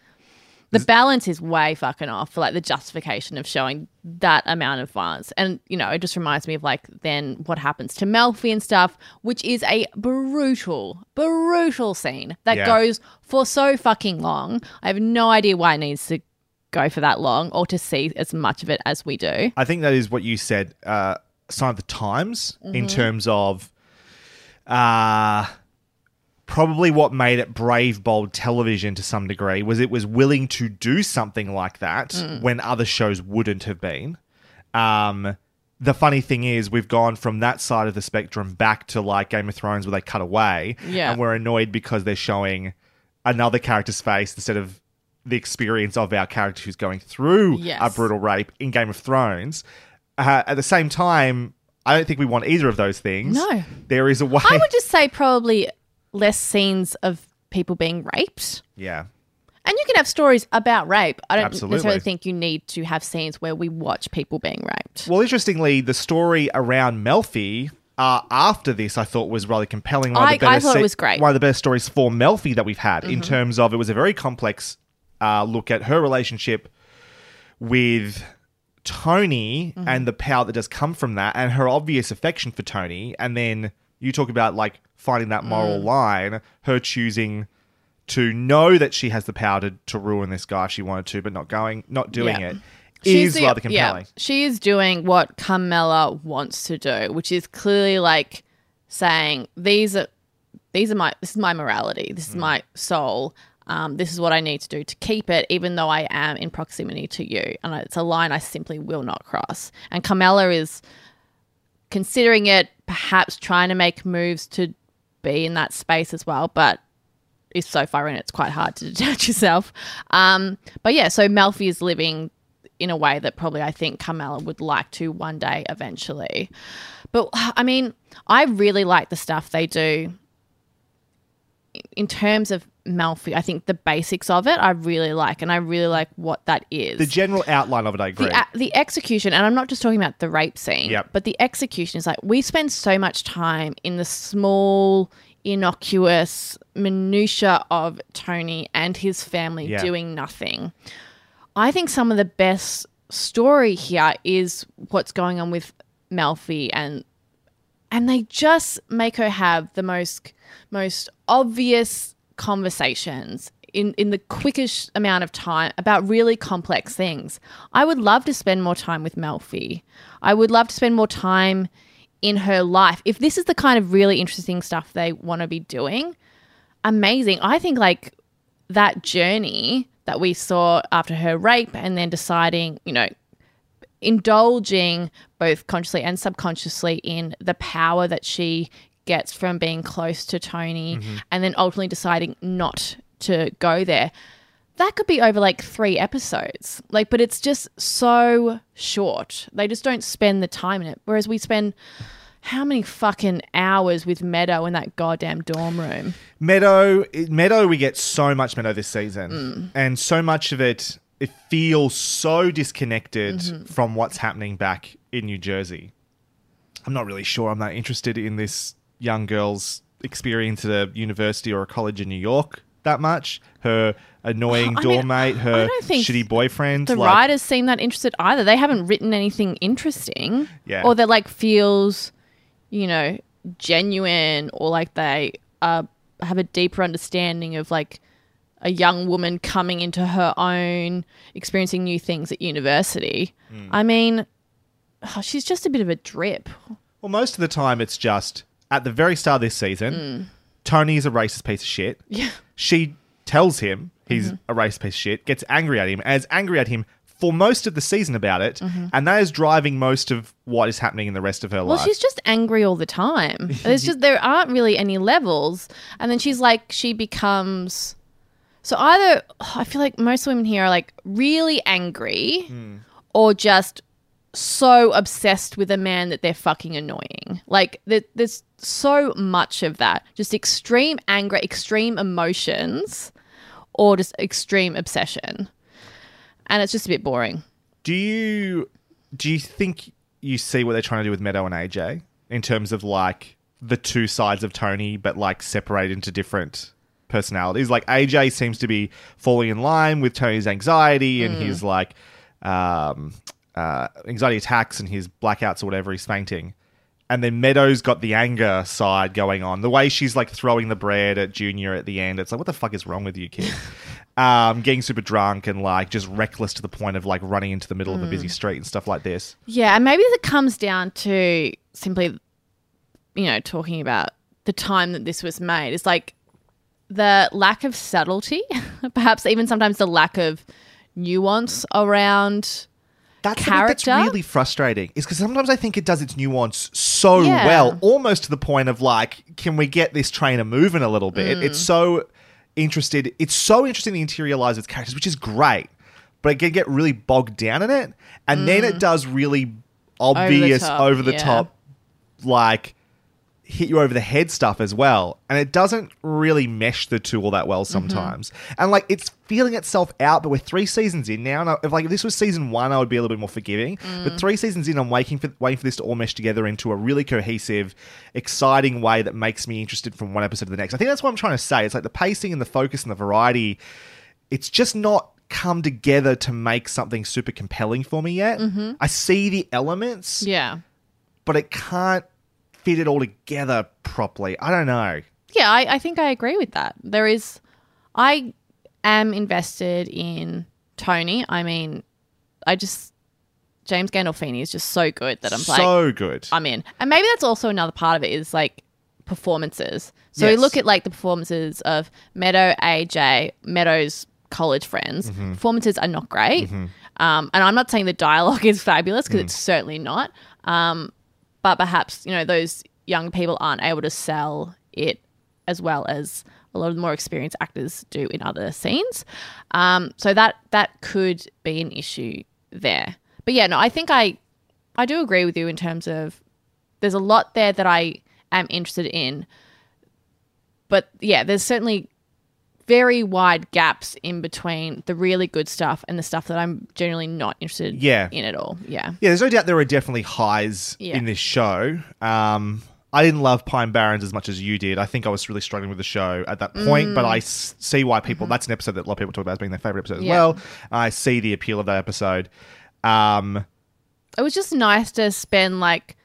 The balance is way fucking off for like the justification of showing that amount of violence. And, you know, it just reminds me of like then what happens to Melfi and stuff, which is a brutal, brutal scene that Yeah. goes for so fucking long. I have no idea why it needs to go for that long or to see as much of it as we do. I think that is what you said, uh, sign of the times in Mhm. terms of uh, probably what made it brave, bold television to some degree was it was willing to do something like that Mm. when other shows wouldn't have been. Um, the funny thing is, we've gone from that side of the spectrum back to like Game of Thrones where they cut away, Yeah. and we're annoyed because they're showing another character's face instead of the experience of our character who's going through Yes. a brutal rape in Game of Thrones. Uh, at the same time, I don't think we want either of those things. No. There is a way. I would just say probably less scenes of people being raped. yeah. And you can have stories about rape. I don't Absolutely. necessarily think you need to have scenes where we watch people being raped. Well, interestingly, the story around Melfi uh, after this, I thought was rather compelling. One of the I- I thought it was great. One of the best stories for Melfi that we've had in Mhm. terms of it was a very complex uh, look at her relationship with Tony Mhm. and the power that does come from that, and her obvious affection for Tony. And then you talk about like finding that moral Mm. line, her choosing to know that she has the power to, to ruin this guy if she wanted to, but not going, not doing Yeah. it, She's is the- rather yeah, compelling. she is doing what Carmela wants to do, which is clearly like saying these are these are my this is my morality, this is my soul. Um, this is what I need to do to keep it, even though I am in proximity to you. And it's a line I simply will not cross. And Carmela is considering it, perhaps trying to make moves to be in that space as well, but is so far in it's quite hard to detach yourself. Um, but yeah, so Melfi is living in a way that probably I think Carmela would like to one day eventually. But I mean, I really like the stuff they do in terms of Melfi. I think the basics of it I really like, and I really like what that is. The general outline of it, I agree. The, the execution, and I'm not just talking about the rape scene, Yep. but the execution is like we spend so much time in the small, innocuous minutia of Tony and his family Yeah. doing nothing. I think some of the best story here is what's going on with Melfi and and they just make her have the most most obvious conversations in in the quickest amount of time about really complex things. I would love to spend more time with Melfi. I would love to spend more time in her life. If this is the kind of really interesting stuff they want to be doing, amazing. I think like that journey that we saw after her rape and then deciding, you know, indulging both consciously and subconsciously in the power that she gets from being close to Tony Mhm. and then ultimately deciding not to go there. That could be over like three episodes. Like, but it's just so short. They just don't spend the time in it. Whereas we spend how many fucking hours with Meadow in that goddamn dorm room? Meadow, Meadow, we get so much Meadow this season, Mm. and so much of it, it feels so disconnected Mhm. from what's happening back in New Jersey. I'm not really sure. I'm not interested in this young girl's experience at a university or a college in New York that much. Her annoying I mean, dorm mate, her shitty boyfriend. The like- writers seem that interested either. They haven't written anything interesting. Yeah. Or that like feels, you know, genuine or like they uh, have a deeper understanding of like a young woman coming into her own, experiencing new things at university. Hmm. I mean, oh, she's just a bit of a drip. Well, most of the time, it's just at the very start of this season, Mm. Tony is a racist piece of shit. Yeah. She tells him he's Mhm. a racist piece of shit, gets angry at him, and is angry at him for most of the season about it, Mhm. and that is driving most of what is happening in the rest of her Well, life. Well, she's just angry all the time. There's just there aren't really any levels, and then she's like she becomes. So either I feel like most women here are like really angry, or just so obsessed with a man that they're fucking annoying. Like there, there's so much of that, just extreme anger, extreme emotions, or just extreme obsession, and it's just a bit boring. Do you do you think you see what they're trying to do with Meadow and AJ in terms of like the two sides of Tony, but like separated into different personalities. Like AJ seems to be falling in line with Tony's anxiety and Mm. his like um, uh, anxiety attacks and his blackouts or whatever he's fainting. And then Meadows got the anger side going on. The way she's like throwing the bread at Junior at the end, it's like, what the fuck is wrong with you, kid? um, getting super drunk and like just reckless to the point of like running into the middle of a busy Mm. street and stuff like this. Yeah, and maybe it comes down to simply, you know, talking about the time that this was made. It's like the lack of subtlety, perhaps even sometimes the lack of nuance around That's character. that's really frustrating. Is because sometimes I think it does its nuance so Yeah. well, almost to the point of like, can we get this trainer moving a little bit? Mm. It's so interested. It's so interesting to interiorize its characters, which is great. But it can get really bogged down in it, and then it Mm. does really obvious, top, over the yeah. top, like hit you over the head stuff as well. And it doesn't really mesh the two all that well Mm-hmm. sometimes. And like it's feeling itself out, but we're three seasons in now. And I- if like if this was season one, I would be a little bit more forgiving. But Mm. three seasons in, I'm waiting for waiting for this to all mesh together into a really cohesive, exciting way that makes me interested from one episode to the next. I think that's what I'm trying to say. It's like the pacing and the focus and the variety. It's just not come together to make something super compelling for me yet. Mhm. I see the elements Yeah. but it can't fit it all together properly. I don't know. Yeah, I, I think I agree with that. There is, I am invested in Tony. I mean, I just, James Gandolfini is just so good that I'm like, so good. I'm in. And maybe that's also another part of it is like performances. So we look at like the performances of Meadow, AJ, Meadow's college friends. Mhm. Performances are not great. Mhm. Um, and I'm not saying the dialogue is fabulous because Mm. it's certainly not. Um, but perhaps, you know, those young people aren't able to sell it as well as a lot of the more experienced actors do in other scenes. Um, so that that could be an issue there. But yeah, no, I think I I do agree with you in terms of there's a lot there that I am interested in. But yeah, there's certainly very wide gaps in between the really good stuff and the stuff that I'm generally not interested Yeah. in at all. Yeah. Yeah, there's no doubt there are definitely highs Yeah. in this show. Um, I didn't love Pine Barrens as much as you did. I think I was really struggling with the show at that point, but Mm. I s- see why people. That's an episode that a lot of people talk about as being their favorite episode as Mm-hmm. Yeah. well. I see the appeal of that episode. Um, It was just nice to spend like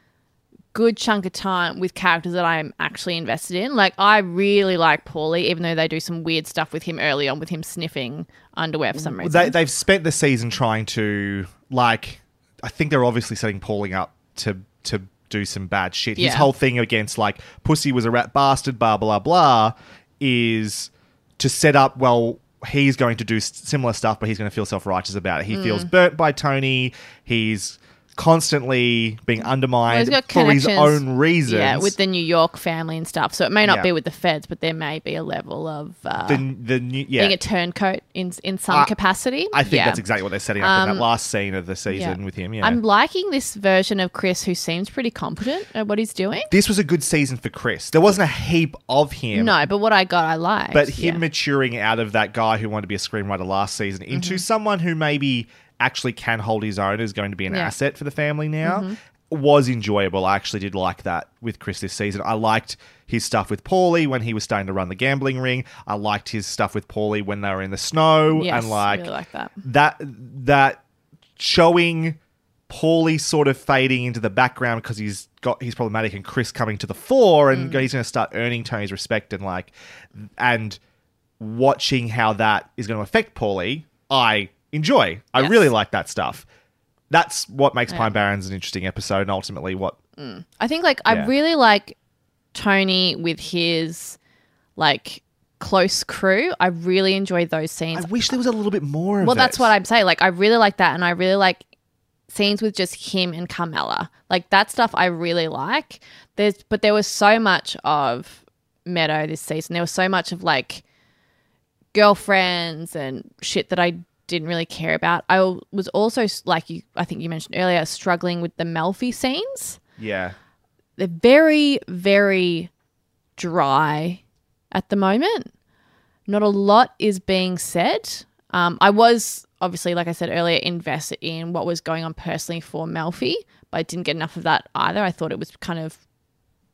good chunk of time with characters that I'm actually invested in. Like I really like Paulie, even though they do some weird stuff with him early on with him sniffing underwear for some reason. they, they've spent the season trying to like. I think they're obviously setting Paulie up to to do some bad shit. His whole thing against like pussy was a rat bastard, blah blah blah, is to set up. Well, he's going to do similar stuff, but he's going to feel self righteous about it. He Mm. feels burnt by Tony. He's constantly being Well, undermined got for his own reasons. Yeah, with the New York family and stuff. So it may not Yeah. be with the feds, but there may be a level of uh, the the new yeah. being a turncoat in in some I- capacity. I think Yeah. that's exactly what they're setting up in Um, that last scene of the season with him. Yeah, I'm liking this version of Chris, who seems pretty competent at what he's doing. this was a good season for Chris. There wasn't a heap of him. No, but what I got, I liked. But him maturing out of that guy who wanted to be a screenwriter last season into Mm-hmm. someone who maybe actually can hold his own is going to be an Yeah. asset for the family now Mhm. was enjoyable. I actually did like that with Chris this season. I liked his stuff with Paulie when he was starting to run the gambling ring. I liked his stuff with Paulie when they were in the snow Yes, and like really like that. that that showing Paulie sort of fading into the background because he's got he's problematic and Chris coming to the fore and Mm. he's going to start earning Tony's respect and like and watching how that is going to affect Paulie, I enjoy. I really like that stuff. That's what makes Yeah. Pine Barrens an interesting episode and ultimately what Mm. I think like I really like Tony with his like close crew. I really enjoy those scenes. I wish there was a little bit more of well, that's it. what I'm saying. Like I really like that, and I really like scenes with just him and Carmela. Like that stuff, I really like. There's, but there was so much of Meadow this season. There was so much of like girlfriends and shit that I didn't really care about. I was also like you. I think you mentioned earlier, struggling with the Melfi scenes Yeah. they're very, very dry at the moment. Not a lot is being said. Um, I was obviously, like I said earlier, invested in what was going on personally for Melfi, but I didn't get enough of that either. I thought it was kind of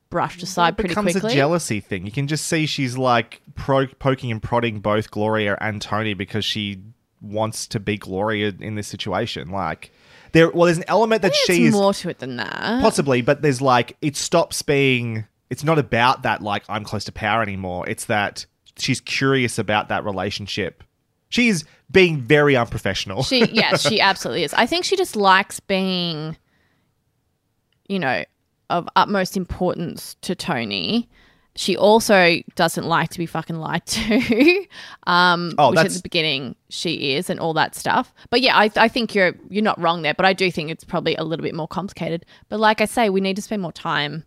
brushed aside pretty becomes quickly. a jealousy thing. You can just see she's like pro- poking and prodding both Gloria and Tony because she wants to be Gloria in this situation. Like there, well, there's an element that she is more to it than that. possibly, but there's like it stops being. It's not about that like I'm close to power anymore. It's that she's curious about that relationship. She's being very unprofessional. She yes, she absolutely is. I think she just likes being, you know, of utmost importance to Tony. She also doesn't like to be fucking lied to. um, Oh, which at the beginning she is, and all that stuff. But yeah, I, I think you're you're not wrong there. But I do think it's probably a little bit more complicated. But like I say, we need to spend more time.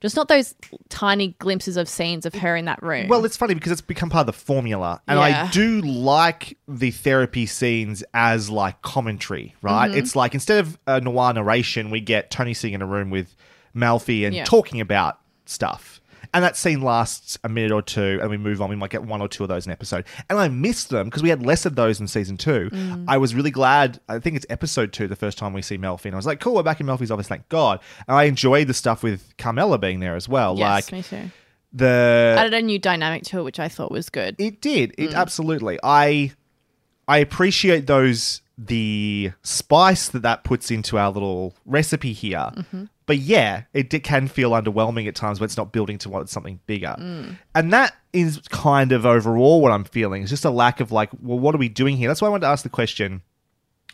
Just not those tiny glimpses of scenes of her in that room. Well, it's funny because it's become part of the formula, and Yeah. I do like the therapy scenes as like commentary, right? Mhm. It's like instead of a noir narration, we get Tony sitting in a room with Melfi and Yeah. talking about stuff. And that scene lasts a minute or two, and we move on. We might get one or two of those in episode. And I missed them because we had less of those in season two. Mm. I was really glad. I think it's episode two, the first time we see Melfi. And I was like, cool, we're back in Melfi's office, thank God. And I enjoyed the stuff with Carmela being there as well. yes, like me too. the Added a new dynamic to it, which I thought was good. it did. It Mm. absolutely. I I appreciate those the spice that that puts into our little recipe here. Mm-hmm. But yeah, it d- can feel underwhelming at times when it's not building towards something bigger. Mm. And that is kind of overall what I'm feeling. It's just a lack of like, well, what are we doing here? That's why I wanted to ask the question: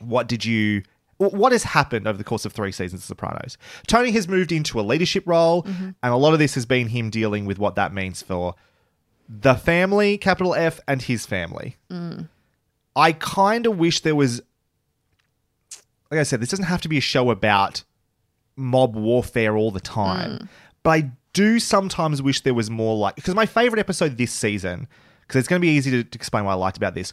What did you? What has happened over the course of three seasons of Sopranos? Tony has moved into a leadership role, Mm-hmm. and a lot of this has been him dealing with what that means for the family, capital F, and his family. Mm. I kind of wish there was, like I said, this doesn't have to be a show about mob warfare all the time, but I do sometimes wish there was more like, because my favorite episode this season, because it's going to be easy to, to explain what I liked about this,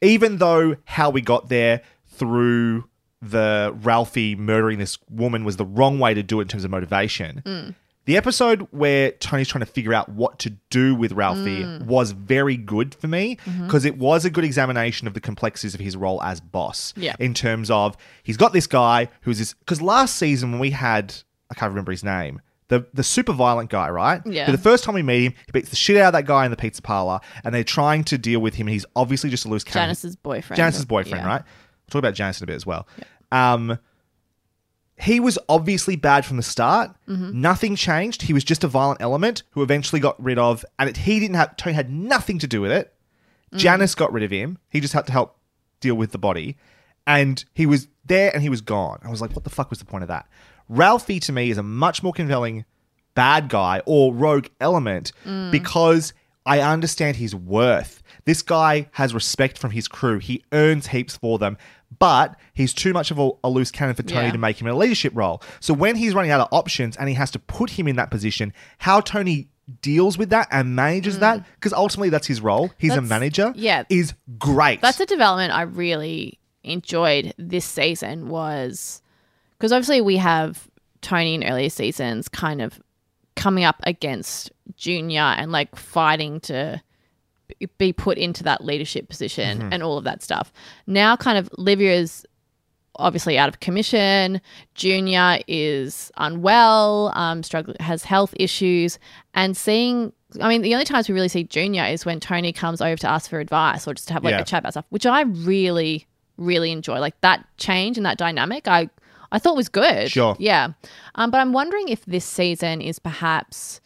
even though how we got there through the Ralphie murdering this woman was the wrong way to do it in terms of motivation. Mm. The episode where Tony's trying to figure out what to do with Ralphie Mm. was very good for me because it was a good examination of the complexities of his role as boss. Yeah. In terms of he's got this guy who's this because last season when we had I can't remember his name. The, the super violent guy, right? Yeah. But the first time we meet him, he beats the shit out of that guy in the pizza parlor, and they're trying to deal with him, and he's obviously just a loose cannon. Janice's boyfriend. Janice's boyfriend, Yeah. right? We'll talk about Janice in a bit as well. Um, he was obviously bad from the start. Mhm. Nothing changed. He was just a violent element who eventually got rid of, and it, he didn't have. Tony had nothing to do with it. Mm. Janice got rid of him. He just had to help deal with the body, and he was there and he was gone. I was like, what the fuck was the point of that? Ralphie to me is a much more compelling bad guy or rogue element Mm. because I understand his worth. This guy has respect from his crew. He earns heaps for them, but he's too much of a, a loose cannon for Tony Yeah. to make him in a leadership role. So when he's running out of options and he has to put him in that position, how Tony deals with that and manages that, because ultimately that's his role. He's a Mm. Manager. yeah. is great. That's a development I really enjoyed this season was because obviously we have Tony in earlier seasons kind of coming up against Junior and like fighting to be put into that leadership position Mhm. and all of that stuff. Now kind of Livia's obviously out of commission. Junior is unwell, um, struggle has health issues, and seeing. I mean, the only times we really see Junior is when Tony comes over to ask for advice or just to have like Yeah. a chat about stuff, which I really, really enjoy. Like that change and that dynamic, I I thought was good. Sure. Yeah. Um, but I'm wondering if this season is perhaps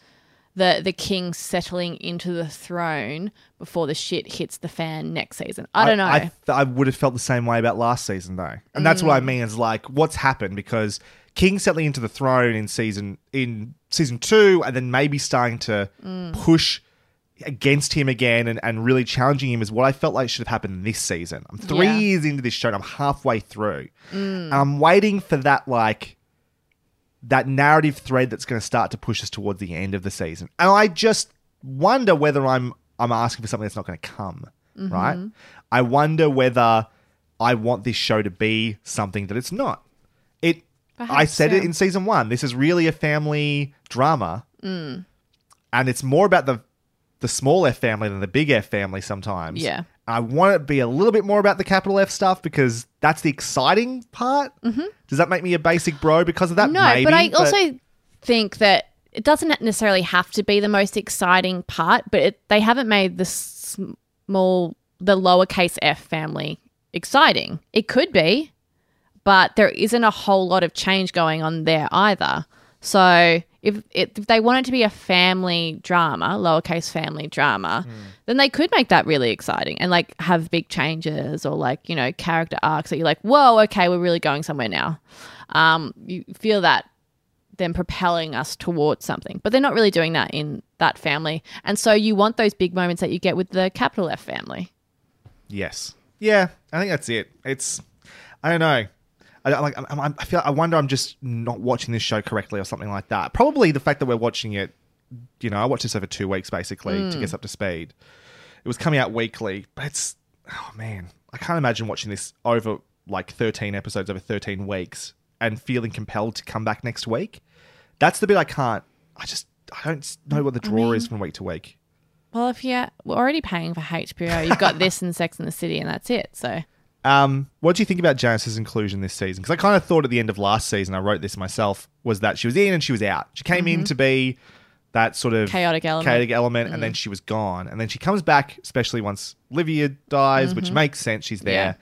the the king settling into the throne before the shit hits the fan next season. I don't know. I, I would have felt the same way about last season though, and that's what I Mm. mean. Is like what's happened because King settling into the throne in season in season two, and then maybe starting to Mm. push against him again and, and really challenging him is what I felt like should have happened this season. I'm three Yeah. years into this show, and I'm halfway through, Mm. and I'm waiting for that like that narrative thread that's going to start to push us towards the end of the season. And I just wonder whether I'm I'm asking for something that's not going to come, right? Mhm. I wonder whether I want this show to be something that it's not. It I Perhaps said it in season 1. This is really a family drama Mm. and it's more about the the small F family than the big F family sometimes. Yeah. I want it to be a little bit more about the capital F stuff because that's the exciting part. Mhm. Does that make me a basic bro because of that? No, Maybe, but I also think that it doesn't necessarily have to be the most exciting part, but it, they haven't made the small, the lowercase f family exciting. It could be, but there isn't a whole lot of change going on there either. So if, if they want it to be a family drama, lowercase family drama, then they could make that really exciting and like have big changes or like, you know, character arcs that you're like, whoa, okay, we're really going somewhere now. Um, you feel that them propelling us towards something. But they're not really doing that in that family. And so you want those big moments that you get with the capital F family. Yes. Yeah, I think that's it. It's I don't know. I like. I'm, I'm, feel. I wonder. I'm just not watching this show correctly, or something like that. Probably the fact that we're watching it. You know, I watched this over two weeks basically to Mm. get us up to speed. It was coming out weekly, but it's. Oh man, I can't imagine watching this over like 13 episodes over 13 weeks and feeling compelled to come back next week. That's the bit I can't. I just. I don't know what the I draw is from week to week. Well, if you're already paying for HBO, you've got this and Sex in the City, and that's it. So Um, what do you think about Janice's inclusion this season? Because I kind of thought at the end of last season, I wrote this myself, was that she was in and she was out. She came in Mhm. to be that sort of Chaotic element. chaotic element, and Mm. then she was gone. And then she comes back, especially once Livia dies, which Mhm. makes sense. She's there, Yeah.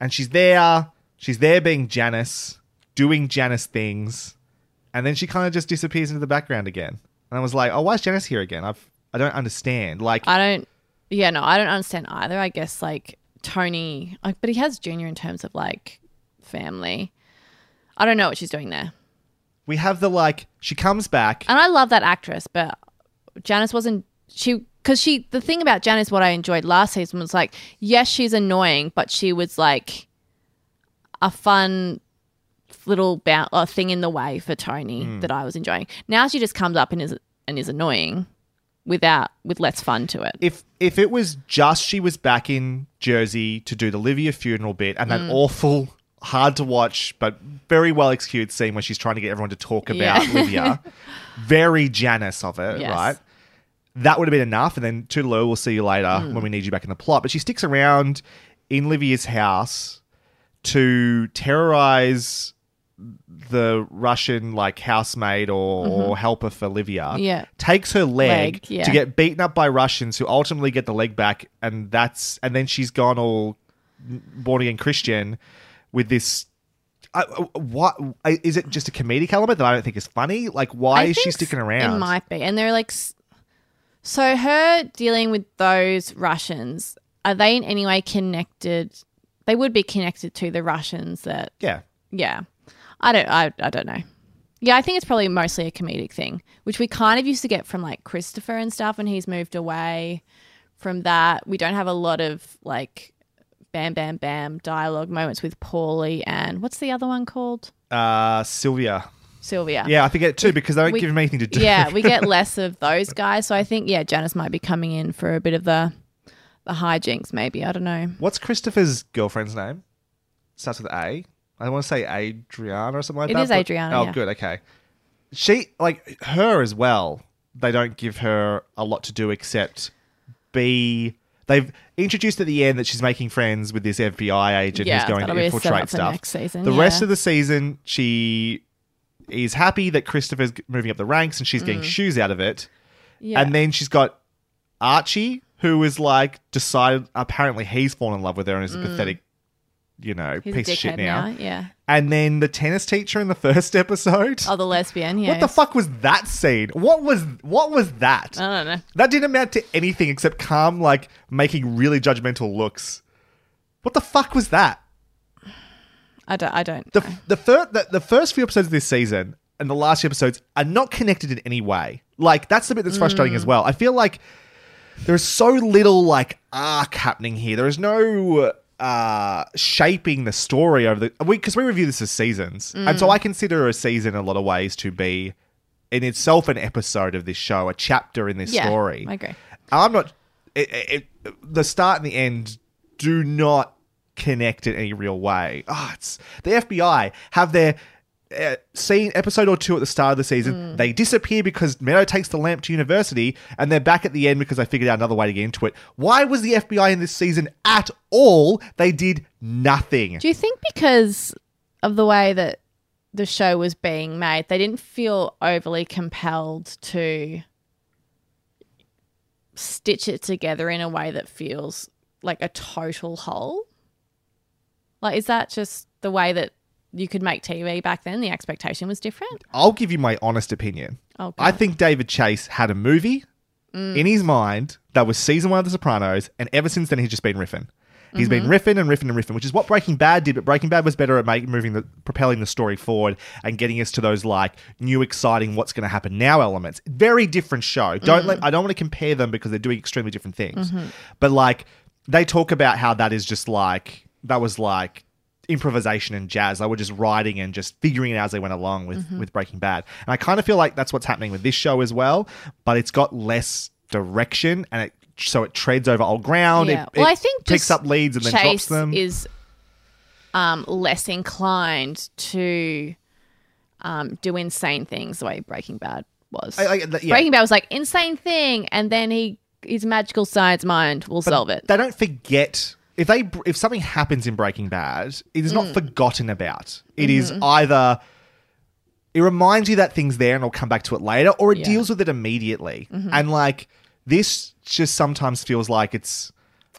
and she's there. She's there being Janice, doing Janice things, and then she kind of just disappears into the background again. And I was like, oh, why is Janice here again? I've I don't understand. Like, I don't. Yeah, no, I don't understand either. I guess like Tony, like, but he has Junior in terms of like family. I don't know what she's doing there, we have the like. She comes back. and I love that actress, but Janice wasn't. She because she the thing about Janice, what I enjoyed last season was like, yes, she's annoying, but she was like a fun little bout, uh, thing in the way for Tony Mm. that I was enjoying. Now she just comes up and is and is annoying without with less fun to it. if if it was just she was back in Jersey to do the Livia funeral bit and that Mm. awful, hard to watch but very well executed scene where she's trying to get everyone to talk about Yeah. Livia, very Janice of it, Yes. right? That would have been enough, and then Toodaloo, we'll see you later Mm. when we need you back in the plot. But she sticks around in Livia's house to terrorize the Russian like housemaid or, or Mhm. helper for Livia. Yeah. Takes her leg, Leg, yeah. to get beaten up by Russians who ultimately get the leg back, and that's and then she's gone all born again Christian with this. Uh, uh, what is it? Just a comedic element that I don't think is funny. Like, why I is she sticking It around? might be. And they're like, so her dealing with those Russians, are they in any way connected? They would be connected to the Russians that, yeah, yeah. I don't, I, I don't know. Yeah, I think it's probably mostly a comedic thing, which we kind of used to get from like Christopher and stuff when he's moved away from that. We don't have a lot of like bam, bam, bam dialogue moments with Paulie and what's the other one called? uh, Silvio. Silvio. Yeah, I forget too because they don't We- give him anything to do. Yeah, we get less of those guys. So I think yeah, Janice might be coming in for a bit of the the hijinks. Maybe I don't know. What's Christopher's girlfriend's name? Starts with A. I want to say Adriana or something like It that. is but- Adriana, Oh, yeah. good. Okay. She like her as well. They don't give her a lot to do except be. They've introduced at the end that she's making friends with this FBI agent Yeah, who's going to that'll be a setup infiltrate stuff. season, the rest of the season, she is happy that Christopher's moving up the ranks and she's getting Mm. shoes out of it. Yeah. And then she's got Artie, who is like decided apparently he's fallen in love with her and is a Mm. pathetic, you know, He's piece of shit now. now, yeah. And then the tennis teacher in the first episode. Oh, the lesbian. Yeah. What the fuck was that scene? What was what was that? I don't know. That didn't amount to anything except calm, like making really judgmental looks. What the fuck was that? I don't. I don't. The the, fir- the the first few episodes of this season and the last few episodes are not connected in any way. Like that's the bit that's frustrating Mm. as well. I feel like there is so little like arc happening here. There is no uh shaping the story over the because we, review this as seasons, and so Mm. I consider a season in a lot of ways to be in itself an episode of this show, a chapter in this Yeah, story. I agree. I'm not. It, it, the start and the end do not connect in any real way. Ah, it's the FBI have their uh, scene episode or two at the start of the season. Mm. They disappear because Meadow takes the lamp to university, and they're back at the end because they figured out another way to get into it. Why was the FBI in this season at all? They did nothing. Do you think because of the way that the show was being made, they didn't feel overly compelled to stitch it together in a way that feels like a total whole. Like, is that just the way that you could make TV back then? The expectation was different. I'll give you my honest opinion. Oh, I think David Chase had a movie Mm. in his mind that was season one of The Sopranos, and ever since then he's just been riffing. He's been Mhm. riffing and riffing and riffing, which is what Breaking Bad did. But Breaking Bad was better at make, moving the propelling the story forward and getting us to those like new, exciting, what's going to happen now elements. Very different show. Don't Mhm. let I don't want to compare them because they're doing extremely different things. Mhm. But like they talk about how that is just like that was like improvisation and jazz. They were just writing and just figuring it out as they went along with Mhm. with Breaking Bad. And I kind of feel like that's what's happening with this show as well. But it's got less direction and it so it treads over old ground. Yeah. It, well, it I think picks up leads and then Chase drops them. Is um, less inclined to um, do insane things the way Breaking Bad was. I- I- yeah. Breaking Bad was like insane thing, and then he his magical science mind will But solve it. They don't forget if they if something happens in Breaking Bad, it is not Mm. forgotten about. It is Mhm. either it reminds you that thing's there and it'll come back to it later, or it Yeah. deals with it immediately. Mhm. And like this, just sometimes feels like it's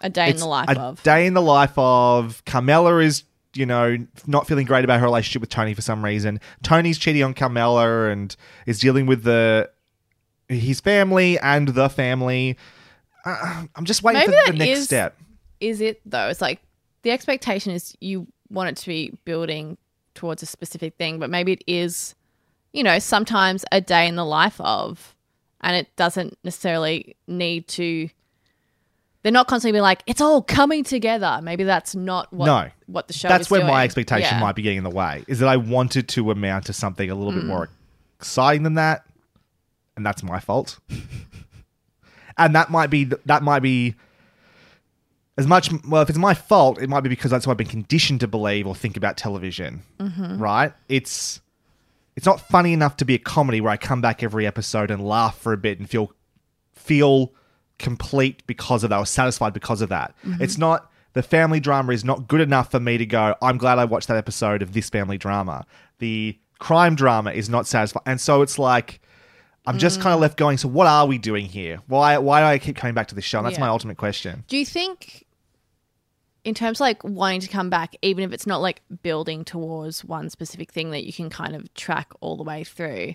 A day in the life a of. day in the life of Carmela is you know not feeling great about her relationship with Tony for some reason. Tony's cheating on Carmela and is dealing with the his family and the family. Uh, I'm just waiting Maybe for the next is- step. Is it though? It's like the expectation is you want it to be building towards a specific thing, but maybe it is, you know, sometimes a day in the life of, and it doesn't necessarily need to. They're not constantly being like, it's all coming together. Maybe that's not what no, what the show. Is. That's where doing. my expectation Yeah. might be getting in the way. Is that I wanted to amount to something a little bit Mm. more exciting than that, and that's my fault. and that might be that might be as much. Well, if it's my fault, it might be because that's what I've been conditioned to believe or think about television. Mhm. Right? It's it's not funny enough to be a comedy where I come back every episode and laugh for a bit and feel feel complete because of that or satisfied because of that. Mhm. It's not the family drama is not good enough for me to go, I'm glad I watched that episode of this family drama. The crime drama is not satisfying. And so it's like I'm just kind of Mm. left going, so what are we doing here? Why why do I keep coming back to this show? And that's Yeah. my ultimate question. Do you think, in terms of like wanting to come back, even if it's not like building towards one specific thing that you can kind of track all the way through,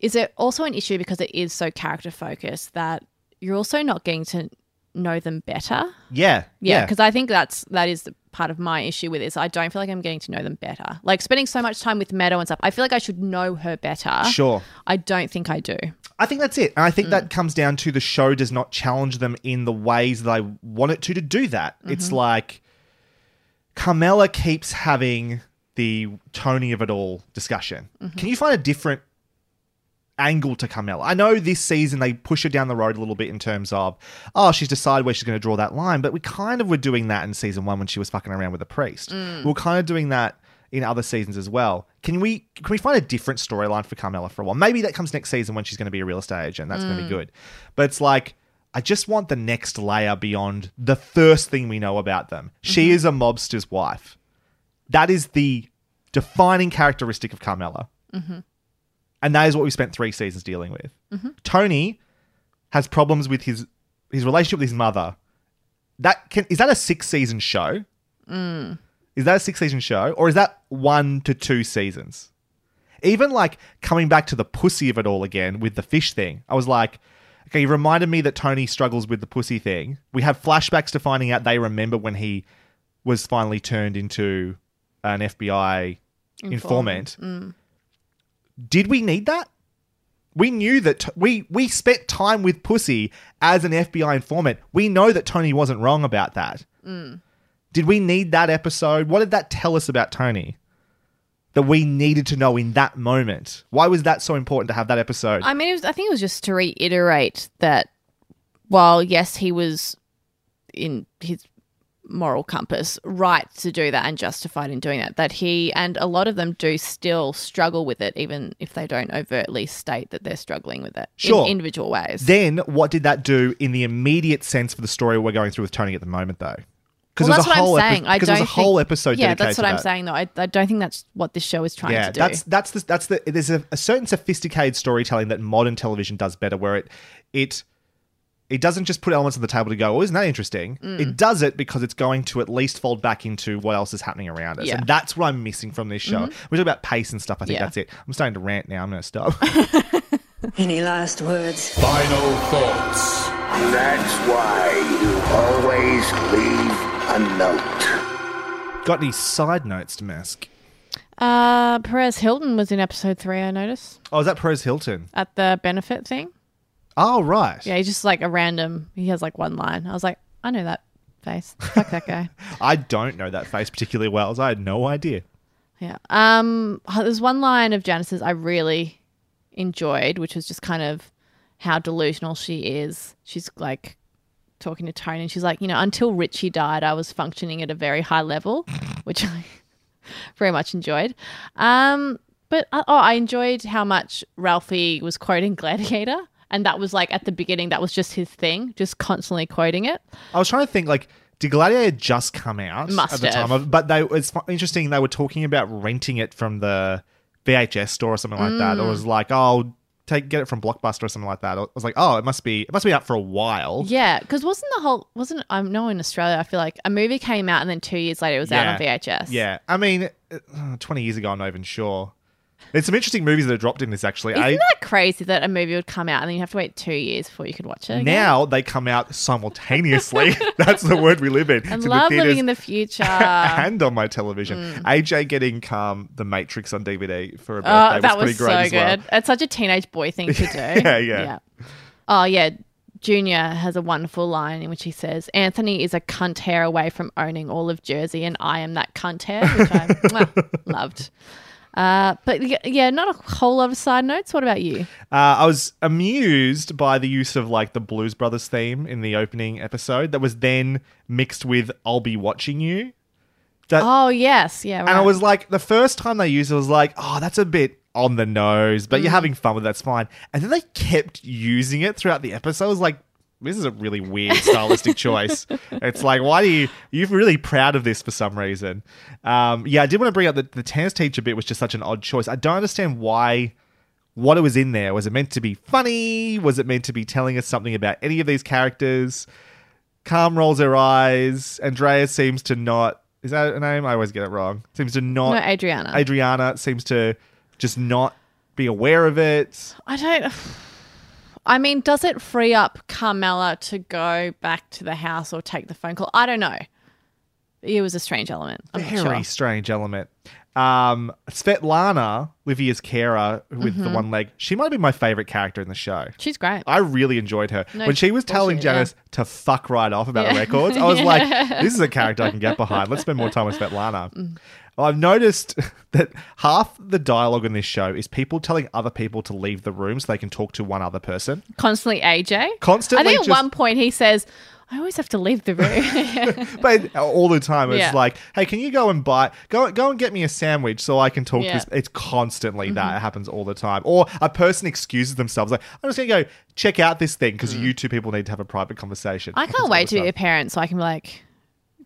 is it also an issue because it is so character focused that you're also not getting to know them better? Yeah. Yeah, Yeah. because I think that's that is the part of my issue with this. I don't feel like I'm getting to know them better. Like spending so much time with Meadow and stuff, I feel like I should know her better. Sure. I don't think I do. I think that's it. And I think Mm. that comes down to the show does not challenge them in the ways that I want it to to do that. It's Mhm. like Carmela keeps having the Tony of it all discussion. Mhm. Can you find a different angle to Carmela? I know this season they push her down the road a little bit in terms of, oh, she's decided where she's going to draw that line, but we kind of were doing that in season one when she was fucking around with the priest. Mm. We are kind of doing that in other seasons as well. Can we can we find a different storyline for Carmela for a while? Maybe that comes next season when she's going to be a real estate agent. That's going to Mm. be good. But it's like I just want the next layer beyond the first thing we know about them. She Mhm. is a mobster's wife. That is the defining characteristic of Carmela. Mm-hmm. And that is what we spent three seasons dealing with. Mhm. Tony has problems with his his relationship with his mother. That can is that a six season show? Mm. Is that a six season show? Or is that one to two seasons? Even like coming back to the pussy of it all again with the fish thing, I was like, okay, you reminded me that Tony struggles with the pussy thing. We have flashbacks to finding out they remember when he was finally turned into an FBI informant. Mm. Did we need that? We knew that t- we we spent time with Pussy as an FBI informant. We know that Tony wasn't wrong about that. Mm. Did we need that episode? What did that tell us about Tony? That we needed to know in that moment. Why was that so important to have that episode? I mean, it was, I think it was just to reiterate that while, yes, he was in his moral compass right to do that and justified in doing that, that he and a lot of them do still struggle with it, even if they don't overtly state that they're struggling with it Sure. in individual ways. Then what did that do in the immediate sense for the story we're going through with Tony at the moment, though? Because well, there's that's a what whole I'm epi- saying. I don't there's a think- whole episode Yeah, that's what I'm that. saying. Though I, I don't think that's what this show is trying yeah, to do. that's that's the that's the there's a, a certain sophisticated storytelling that modern television does better, where it it it doesn't just put elements on the table to go, oh, isn't that interesting? Mm. It does it because it's going to at least fold back into what else is happening around us, Yeah. and that's what I'm missing from this show. Mhm. We talk about pace and stuff. I think Yeah. that's it. I'm starting to rant now. I'm going to stop. Any last words? Final thoughts. That's why you always leave a note. Got any side notes to mask? Uh, Perez Hilton was in episode three. I noticed Oh, is that Perez Hilton? at the benefit thing. Oh, right. Yeah, he's just like a random. He has like one line. I was like, I know that face. Fuck that guy. I don't know that face particularly well, so I had no idea. Yeah. Um. There's one line of Janice's I really enjoyed, which was just kind of how delusional she is. She's like talking to Tony, and she's like, you know, until Richie died, I was functioning at a very high level, which I very much enjoyed. Um. But uh, oh, I enjoyed how much Ralphie was quoting Gladiator. And that was like at the beginning, that was just his thing, just constantly quoting it. I was trying to think like did Gladiator just come out Must at the time of but they it's interesting they were talking about renting it from the VHS store or something like that. It Mm. was like, oh, take get it from Blockbuster or something like that. I was like, oh, it must be it must be out for a while. Yeah, because wasn't the whole wasn't I know in Australia? I feel like a movie came out and then two years later it was out on VHS. Yeah. I mean, uh, 20 years ago, I'm not even sure. There's some interesting movies that are dropped in this actually. Isn't I- that crazy that a movie would come out and then you have to wait two years before you could watch it? again? now they come out simultaneously. That's the word we live in. I love living in the future. and on my television. Mm. AJ getting um, The Matrix on DVD for a birthday Oh, was that pretty was great so as well. good. It's such a teenage boy thing to do. Yeah, yeah. Oh yeah. Junior has a wonderful line in which he says, Anthony is a cunt hair away from owning all of Jersey and I am that cunt hair, which I mwah, loved. Uh, but yeah, not a whole lot of side notes. What about you? Uh, I was amused by the use of like the Blues Brothers theme in the opening episode that was then mixed with "I'll be watching you." That, oh yes, yeah. Right. and I was like, the first time they used it, I was like, "Oh, that's a bit on the nose," but you're Mm. having fun with it, that's fine. And then they kept using it throughout the episode. I was like, "This is a really weird stylistic choice." It's like, why do you you're really proud of this for some reason? Um, yeah, I did want to bring up that the tennis teacher bit was just such an odd choice. I don't understand why what it was in there. Was it meant to be funny? Was it meant to be telling us something about any of these characters? Calm rolls her eyes. Andrea seems to not. Is that her name? I always get it wrong. Seems to not. No, Adriana. Adriana seems to just not be aware of it. I don't. I mean, does it free up Carmela to go back to the house or take the phone call? I don't know. It was a strange element. I'm Very sure. strange element. Um, Svetlana, Livia's carer with the Mhm. one leg, she might be my favorite character in the show. She's great. I really enjoyed her. No when she was telling bullshit, yeah. Janice to fuck right off about the records, I was like, this is a character I can get behind. Let's spend more time with Svetlana. Mm. I've noticed that half the dialogue in this show is people telling other people to leave the room so they can talk to one other person. Constantly AJ. Constantly I think at just- one point he says, I always have to leave the room. but all the time it's Yeah. like, hey, can you go and buy go go and get me a sandwich so I can talk Yeah. to this it's constantly that. Mhm. It happens all the time. Or a person excuses themselves like, I'm just gonna go check out this thing because you two people need to have a private conversation. Mm. I Happens can't all wait the to be a parent so I can be like,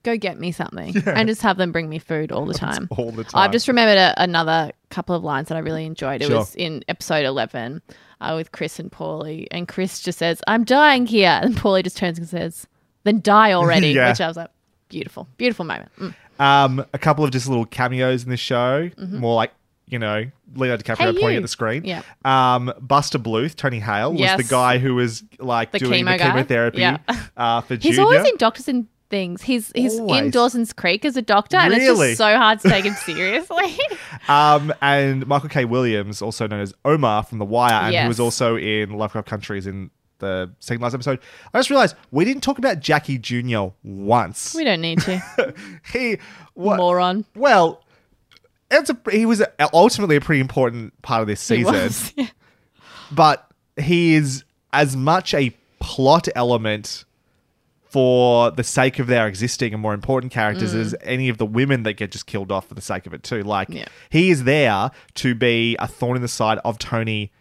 go get me something Yeah. and just have them bring me food all the time. all the time. I've just remembered a, another couple of lines that I really enjoyed. It Sure. was in episode 11 uh, with Chris and Paulie. And Chris just says, I'm dying here. And Paulie just turns and says, then die already. Yeah. Which I was like, beautiful, beautiful moment. Mm. Um, a couple of just little cameos in this show, Mhm. more like you know Leonardo DiCaprio Hey, pointing at the screen. Yeah. Um, Buster Bluth, Tony Hale was Yes. the guy who was like The doing chemo the chemotherapy Yeah. uh, for He's Junior. always in doctors and things. He's he's in Dawson's Creek as a doctor, and it's just so hard to take him seriously. Um, and Michael K. Williams, also known as Omar from The Wire, and Yes. who was also in Lovecraft Countries in the second last episode. I just realized we didn't talk about Jackie Jr. once. we don't need to. he what, moron. Well, it's a, he was ultimately a pretty important part of this He season, was, yeah. but he is as much a plot element for the sake of their existing and more important characters Mm. as any of the women that get just killed off for the sake of it too. Like Yeah. he is there to be a thorn in the side of Tony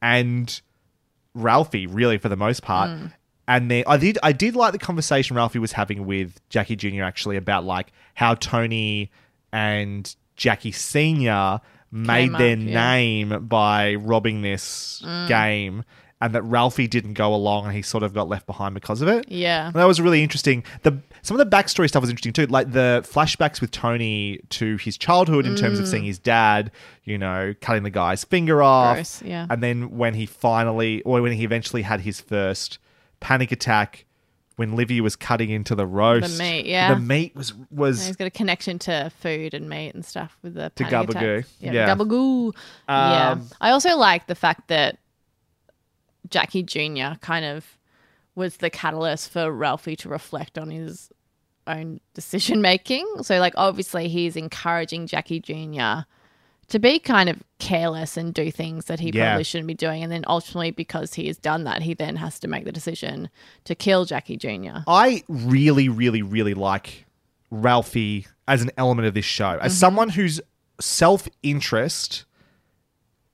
and Ralphie, really for the most part. Mm. And then I did I did like the conversation Ralphie was having with Jackie Jr. actually about like how Tony and Jackie Sr. made up, their yeah. name by robbing this Mm. game and that Ralphie didn't go along and he sort of got left behind because of it. Yeah. And that was really interesting. The some of the backstory stuff was interesting too, like the flashbacks with Tony to his childhood in terms of Mm. seeing his dad, you know, cutting the guy's finger off, Gross, yeah. and then when he finally, or when he eventually had his first panic attack, when Livy was cutting into the roast, The meat, yeah. the meat was And was he's got a connection to food and meat and stuff with the To panic gabagoo. Yeah, Yeah. gabagoo. yeah. Um, I also like the fact that Jackie Jr. kind of was the catalyst for Ralphie to reflect on his own decision making. So, like, obviously, he's encouraging Jackie Jr. to be kind of careless and do things that he Yeah. probably shouldn't be doing. And then ultimately, because he has done that, he then has to make the decision to kill Jackie Jr. I really, really, really like Ralphie as an element of this show. As Mhm. someone whose self interest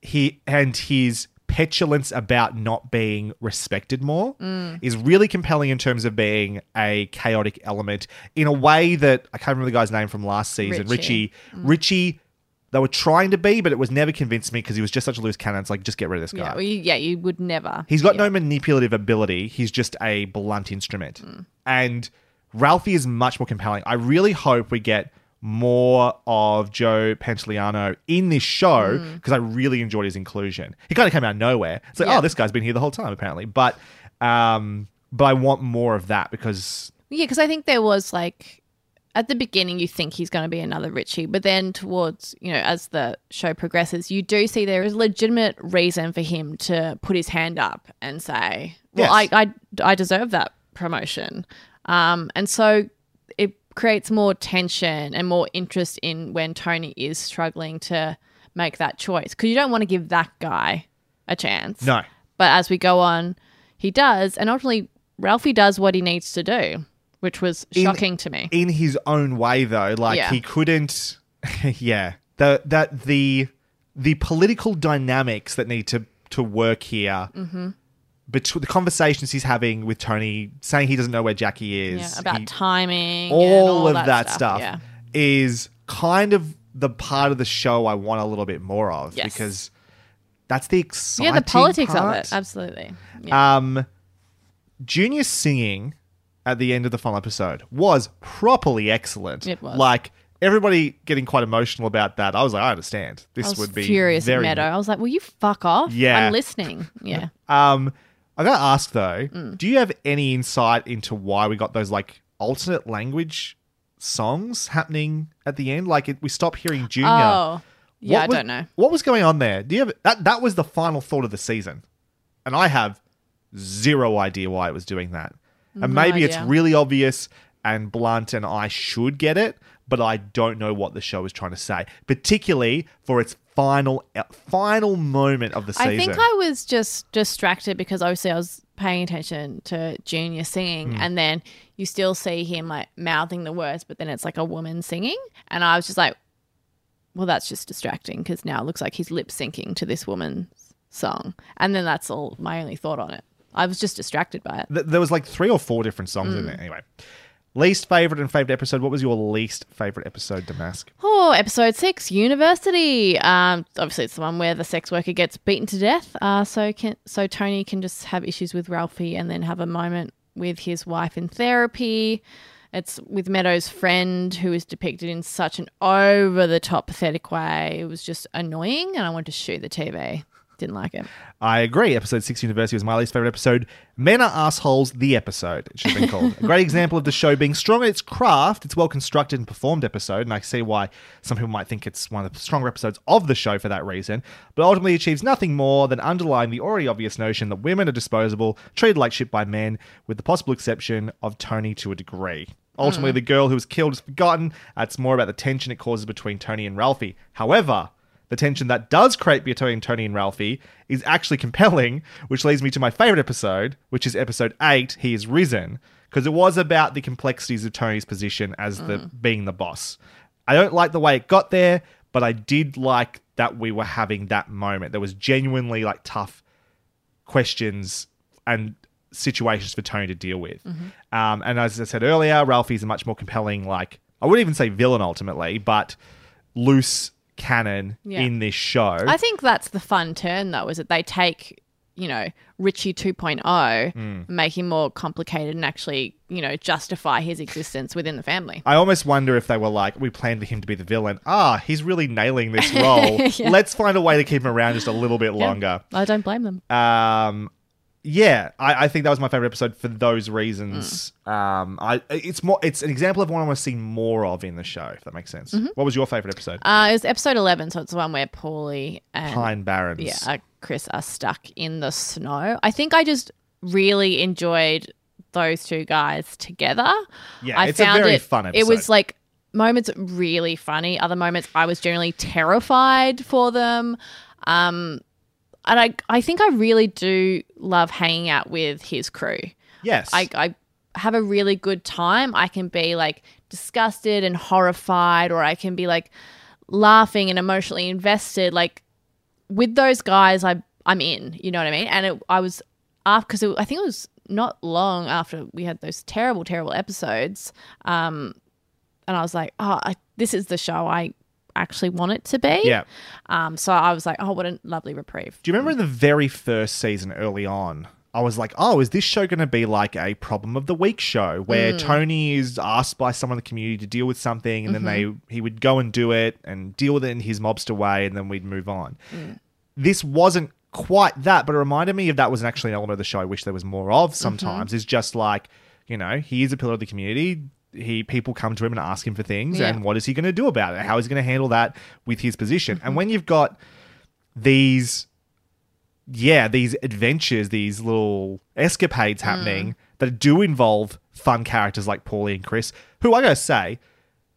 he and his petulance about not being respected more Mm. is really compelling in terms of being a chaotic element in a way that I can't remember the guy's name from last season. Richie. Richie. Richie they were trying to be, but it was never convinced me because he was just such a loose cannon. It's like just get rid of this guy. Yeah, well, you, yeah, you would never. He's got no manipulative ability. He's just a blunt instrument. And Ralphie is much more compelling. I really hope we get more of Joe Pantoliano in this show Mm. because I really enjoyed his inclusion. He kind of came out of nowhere. It's like, Yeah. oh, this guy's been here the whole time apparently. But um, but I want more of that because Yeah, because I think there was like at the beginning you think he's going to be another Richie, but then towards you know as the show progresses, you do see there is legitimate reason for him to put his hand up and say, "Well, Yes. I, I I deserve that promotion," um, and so it creates more tension and more interest in when Tony is struggling to make that choice because you don't want to give that guy a chance. no. But as we go on, he does, and ultimately Ralphie does what he needs to do, which was In- shocking to me. in his own way though like Yeah. he couldn't yeah the that the the political dynamics that need to to work here hmm between the conversations he's having with Tony saying he doesn't know where Jackie is Yeah, about he- timing, and all, all of that, stuff, Yeah, is kind of the part of the show I want a little bit more of Yes. because that's the exciting yeah, the politics part. of it, absolutely. Yeah. Um, Junior singing at the end of the final episode was properly excellent. It was. Like everybody getting quite emotional about that. I was like, I understand. This I would be furious very Meadow. I was like, "Will you fuck off? Yeah. I'm listening." Yeah. Um, I gotta ask though, Mm. do you have any insight into why we got those like alternate language songs happening at the end? Like it, we stop hearing Junior. Oh, yeah. What I was- don't know. What was going on there? Do you have that? That was the final thought of the season, and I have zero idea why it was doing that. And No maybe it's really obvious and blunt, and I should get it, but I don't know what the show is trying to say, particularly for its final uh, final moment of the season. I think I was just distracted because obviously I was paying attention to Junior singing, Mm. and then you still see him like mouthing the words, but then it's like a woman singing, and I was just like, "Well, that's just distracting because now it looks like he's lip syncing to this woman's song," and then that's all my only thought on it. I was just distracted by it. There was like three or four different songs in Mm. there. Anyway, least favorite and favorite episode. What was your least favorite episode, Damask? Oh, episode six, University. Um, obviously, it's the one where the sex worker gets beaten to death. Uh, so can so Tony can just have issues with Ralphie and then have a moment with his wife in therapy. It's with Meadows' friend who is depicted in such an over the top pathetic way. It was just annoying, and I wanted to shoot the TV. Didn't like it. I agree. Episode six, University, was my least favorite episode. Men are assholes. The episode it should have been called. a great example of the show being strong at its craft. It's well constructed and performed episode, and I see why some people might think it's one of the stronger episodes of the show for that reason. But ultimately achieves nothing more than underlying the already obvious notion that women are disposable, treated like shit by men, with the possible exception of Tony to a degree. Ultimately, Mm. the girl who was killed is forgotten. It's more about the tension it causes between Tony and Ralphie. However, the tension that does create between Tony and Ralphie is actually compelling, which leads me to my favorite episode, which is episode eight. He is risen because it was about the complexities of Tony's position as the being the boss. I don't like the way it got there, but I did like that we were having that moment. There was genuinely like tough questions and situations for Tony to deal with. Mm-hmm. Um, and as I said earlier, Ralphie's a much more compelling, like I wouldn't even say villain ultimately, but loose cannon Yeah. in this show. I think that's the fun turn, though, is that they take, you know, Richie 2.0, Mm. make him more complicated and actually, you know, justify his existence within the family. I almost wonder if they were like, we planned for him to be the villain. Ah, he's really nailing this role. Yeah. Let's find a way to keep him around just a little bit Yeah. longer. I don't blame them. Um, yeah, I, I think that was my favorite episode for those reasons. Mm. Um, I it's more it's an example of one I want to see more of in the show. If that makes sense. Mhm. What was your favorite episode? Uh, it was episode 11, so it's the one where Paulie and Pine Barrens. yeah, uh, Chris are stuck in the snow. I think I just really enjoyed those two guys together. Yeah, I it's a found very it, fun It was like moments really funny, other moments I was generally terrified for them. Um, and I, I think I really do love hanging out with his crew. Yes. I, I have a really good time. I can be like disgusted and horrified, or I can be like laughing and emotionally invested. Like with those guys, I I'm in. You know what I mean? And it, I was after because I think it was not long after we had those terrible, terrible episodes. Um, and I was like, oh, I, this is the show I actually want it to be. Yeah. Um, so I was like, oh, what a lovely reprieve. Do you remember in the very first season early on? I was like, oh, is this show going to be like a problem of the week show where Mm. Tony is asked by someone in the community to deal with something and then Mhm. they he would go and do it and deal with it in his mobster way and then we'd move on. Mm. This wasn't quite that, but it reminded me of that was actually an element of the show I wish there was more of sometimes. Is just like, you know, he is a pillar of the community. He people come to him and ask him for things, Yeah. and what is he going to do about it? How is he going to handle that with his position? And when you've got these yeah, these adventures, these little escapades happening mm. that do involve fun characters like Paulie and Chris, who I gotta say,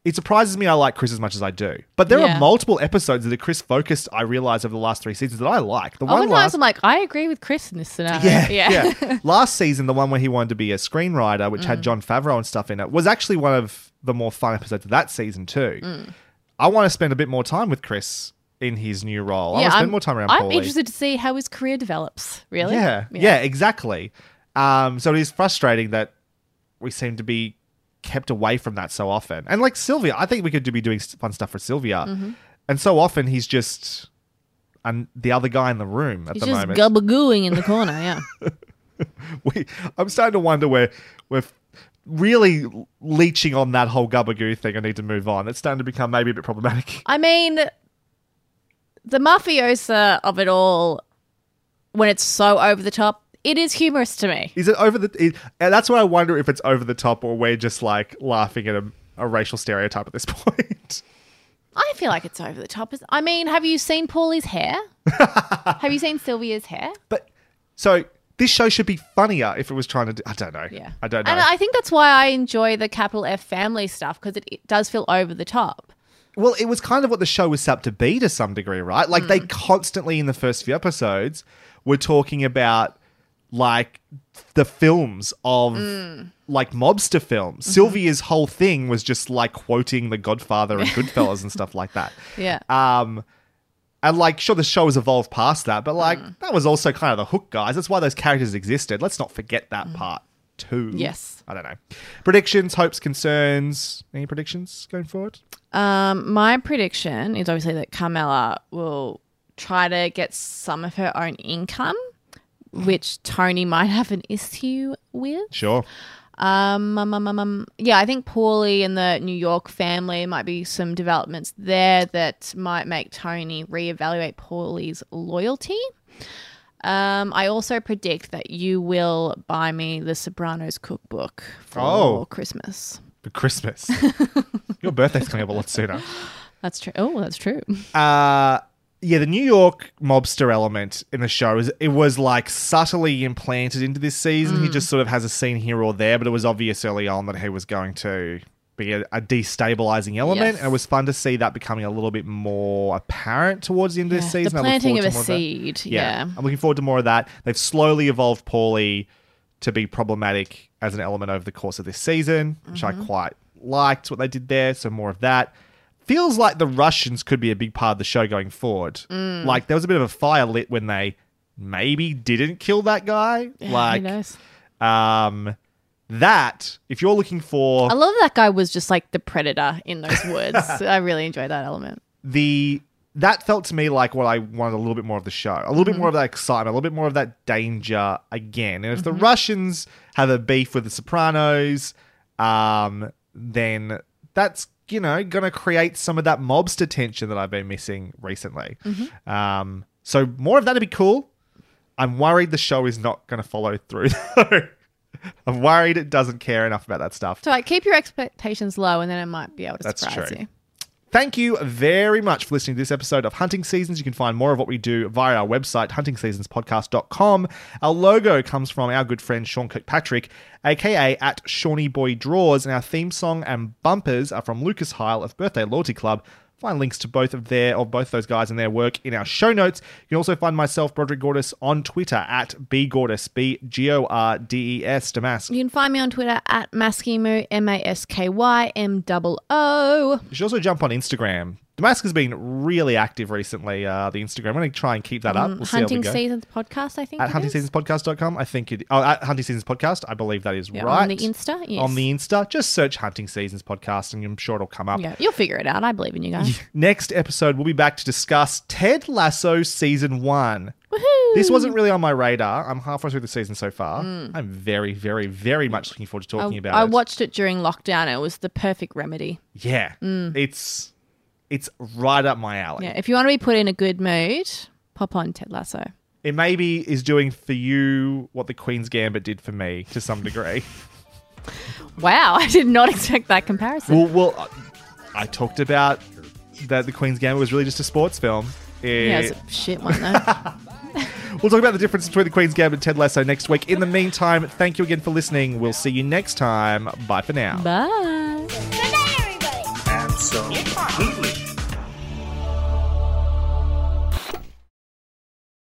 it surprises me I like Chris as much as I do. But there Yeah. are multiple episodes that are Chris focused, I realize, over the last three seasons that I like. The one times last I'm like, I agree with Chris in this scenario. yeah, yeah. yeah. Last season, the one where he wanted to be a screenwriter, which had Mm. Jon Favreau and stuff in it, was actually one of the more fun episodes of that season too. Mm. I want to spend a bit more time with Chris in his new role. I want Yeah, to spend I'm- more time around I'm Paulie. interested to see how his career develops. Really? Yeah, yeah, exactly. Um, so it is frustrating that we seem to be kept away from that so often. And like Silvio, I think we could be doing fun stuff for Silvio. Mhm. And so often he's just and the other guy in the room at He's the just moment. gubagooing in the corner. Yeah. we, I'm starting to wonder where we're really leeching on that whole gubagoo thing. I need to move on. It's starting to become maybe a bit problematic. I mean, the mafiosa of it all, when it's so over the top, it is humorous to me. Is it over the? And that's why I wonder if it's over the top or we're just like laughing at a, a racial stereotype at this point. I feel like it's over the top. I mean, have you seen Paulie's hair? have you seen Silvio's hair? But so this show should be funnier if it was trying to. Do, I don't know. Yeah. I don't know. And I think that's why I enjoy the capital F family stuff because it, it does feel over the top. Well, it was kind of what the show was set up to be to some degree, right? Like they hmm. constantly in the first few episodes were talking about like the films of Mm. like mobster films. Silvio's whole thing was just like quoting The Godfather and Goodfellas and stuff like that. Yeah. Um and like sure the show has evolved past that, but like Mm. that was also kind of the hook, guys. That's why those characters existed. Let's not forget that part too. Mm. Yes. I don't know. Predictions, hopes, concerns. Any predictions going forward? Um, my prediction is obviously that Carmela will try to get some of her own income, which Tony might have an issue with. Sure. Um, um, um, um, um, yeah, I think Paulie and the New York family might be some developments there that might make Tony reevaluate Paulie's loyalty. Um, I also predict that you will buy me the Sopranos cookbook for Oh. Christmas. For Christmas. Your birthday's coming up a lot sooner. That's true. Oh, that's true. Uh yeah, the New York mobster element in the show is it was like subtly implanted into this season. He Mm. just sort of has a scene here or there, but it was obvious early on that he was going to be a, a destabilizing element. Yes. And it was fun to see that becoming a little bit more apparent towards the end of this the season. Look planting of a more that. seed, yeah. I'm looking forward to more of that. They've slowly evolved Paulie to be problematic as an element over the course of this season, which I Mhm. quite liked what they did there. So more of that. Feels like the Russians could be a big part of the show going forward. Mm. Like there was a bit of a fire lit when they maybe didn't kill that guy. Yeah, like? Um, that if you're looking for I love that guy was just like the predator in those woods. I really enjoyed that element. the that felt to me like what I wanted a little bit more of the show, a little bit more of that excitement, a little bit more of that danger again. And if the Russians have a beef with the Sopranos, um, then that's you know gonna create some of that mobster tension that I've been missing recently. Um, so more of that'd be cool. I'm worried the show is not going to follow through though. I'm worried it doesn't care enough about that stuff. So like keep your expectations low and then it might be able to That's surprise true. you. Thank you very much for listening to this episode of Hunting Seasons. You can find more of what we do via our website, huntingseasonspodcast.com. Our logo comes from our good friend Sean Kirkpatrick, aka at Shawnee Boy Draws, and our theme song and bumpers are from Lucas Heil of Birthday Loyalty Club. Find links to both of their of both those guys and their work in our show notes. You can also find myself, Broderick Gordis, on Twitter at bgordis, B G O R D E S, Damask. You can find me on Twitter at Maskymoo, M A S K Y M O O. You should also jump on Instagram. Damask has been really active recently, uh, the Instagram. I'm going to try and keep that up. We'll see how we Hunting. Seasons podcast, I think. At huntingseasonspodcast.com, I think it. Oh, at Hunting Seasons Podcast, I believe that is Yeah, right. on the Insta, yes. On the Insta, just search Hunting Seasons Podcast, and I'm sure it'll come up. Yeah, you'll figure it out. I believe in you guys. Next episode, we'll be back to discuss Ted Lasso season one. This wasn't really on my radar. I'm halfway through the season so far. I'm very, very, very much looking forward to talking I, about I it. I watched it during lockdown. It was the perfect remedy. yeah, Mm. it's it's right up my alley. Yeah, if you want to be put in a good mood, pop on Ted Lasso. It maybe is doing for you what the Queen's Gambit did for me to some degree. Wow, I did not expect that comparison. well, well, I talked about that the Queen's Gambit was really just a sports film. yeah, It- it's a shit one though. We'll talk about the difference between the Queen's Gambit and Ted Lasso next week. In the meantime, thank you again for listening. We'll see you next time. Bye for now. Bye.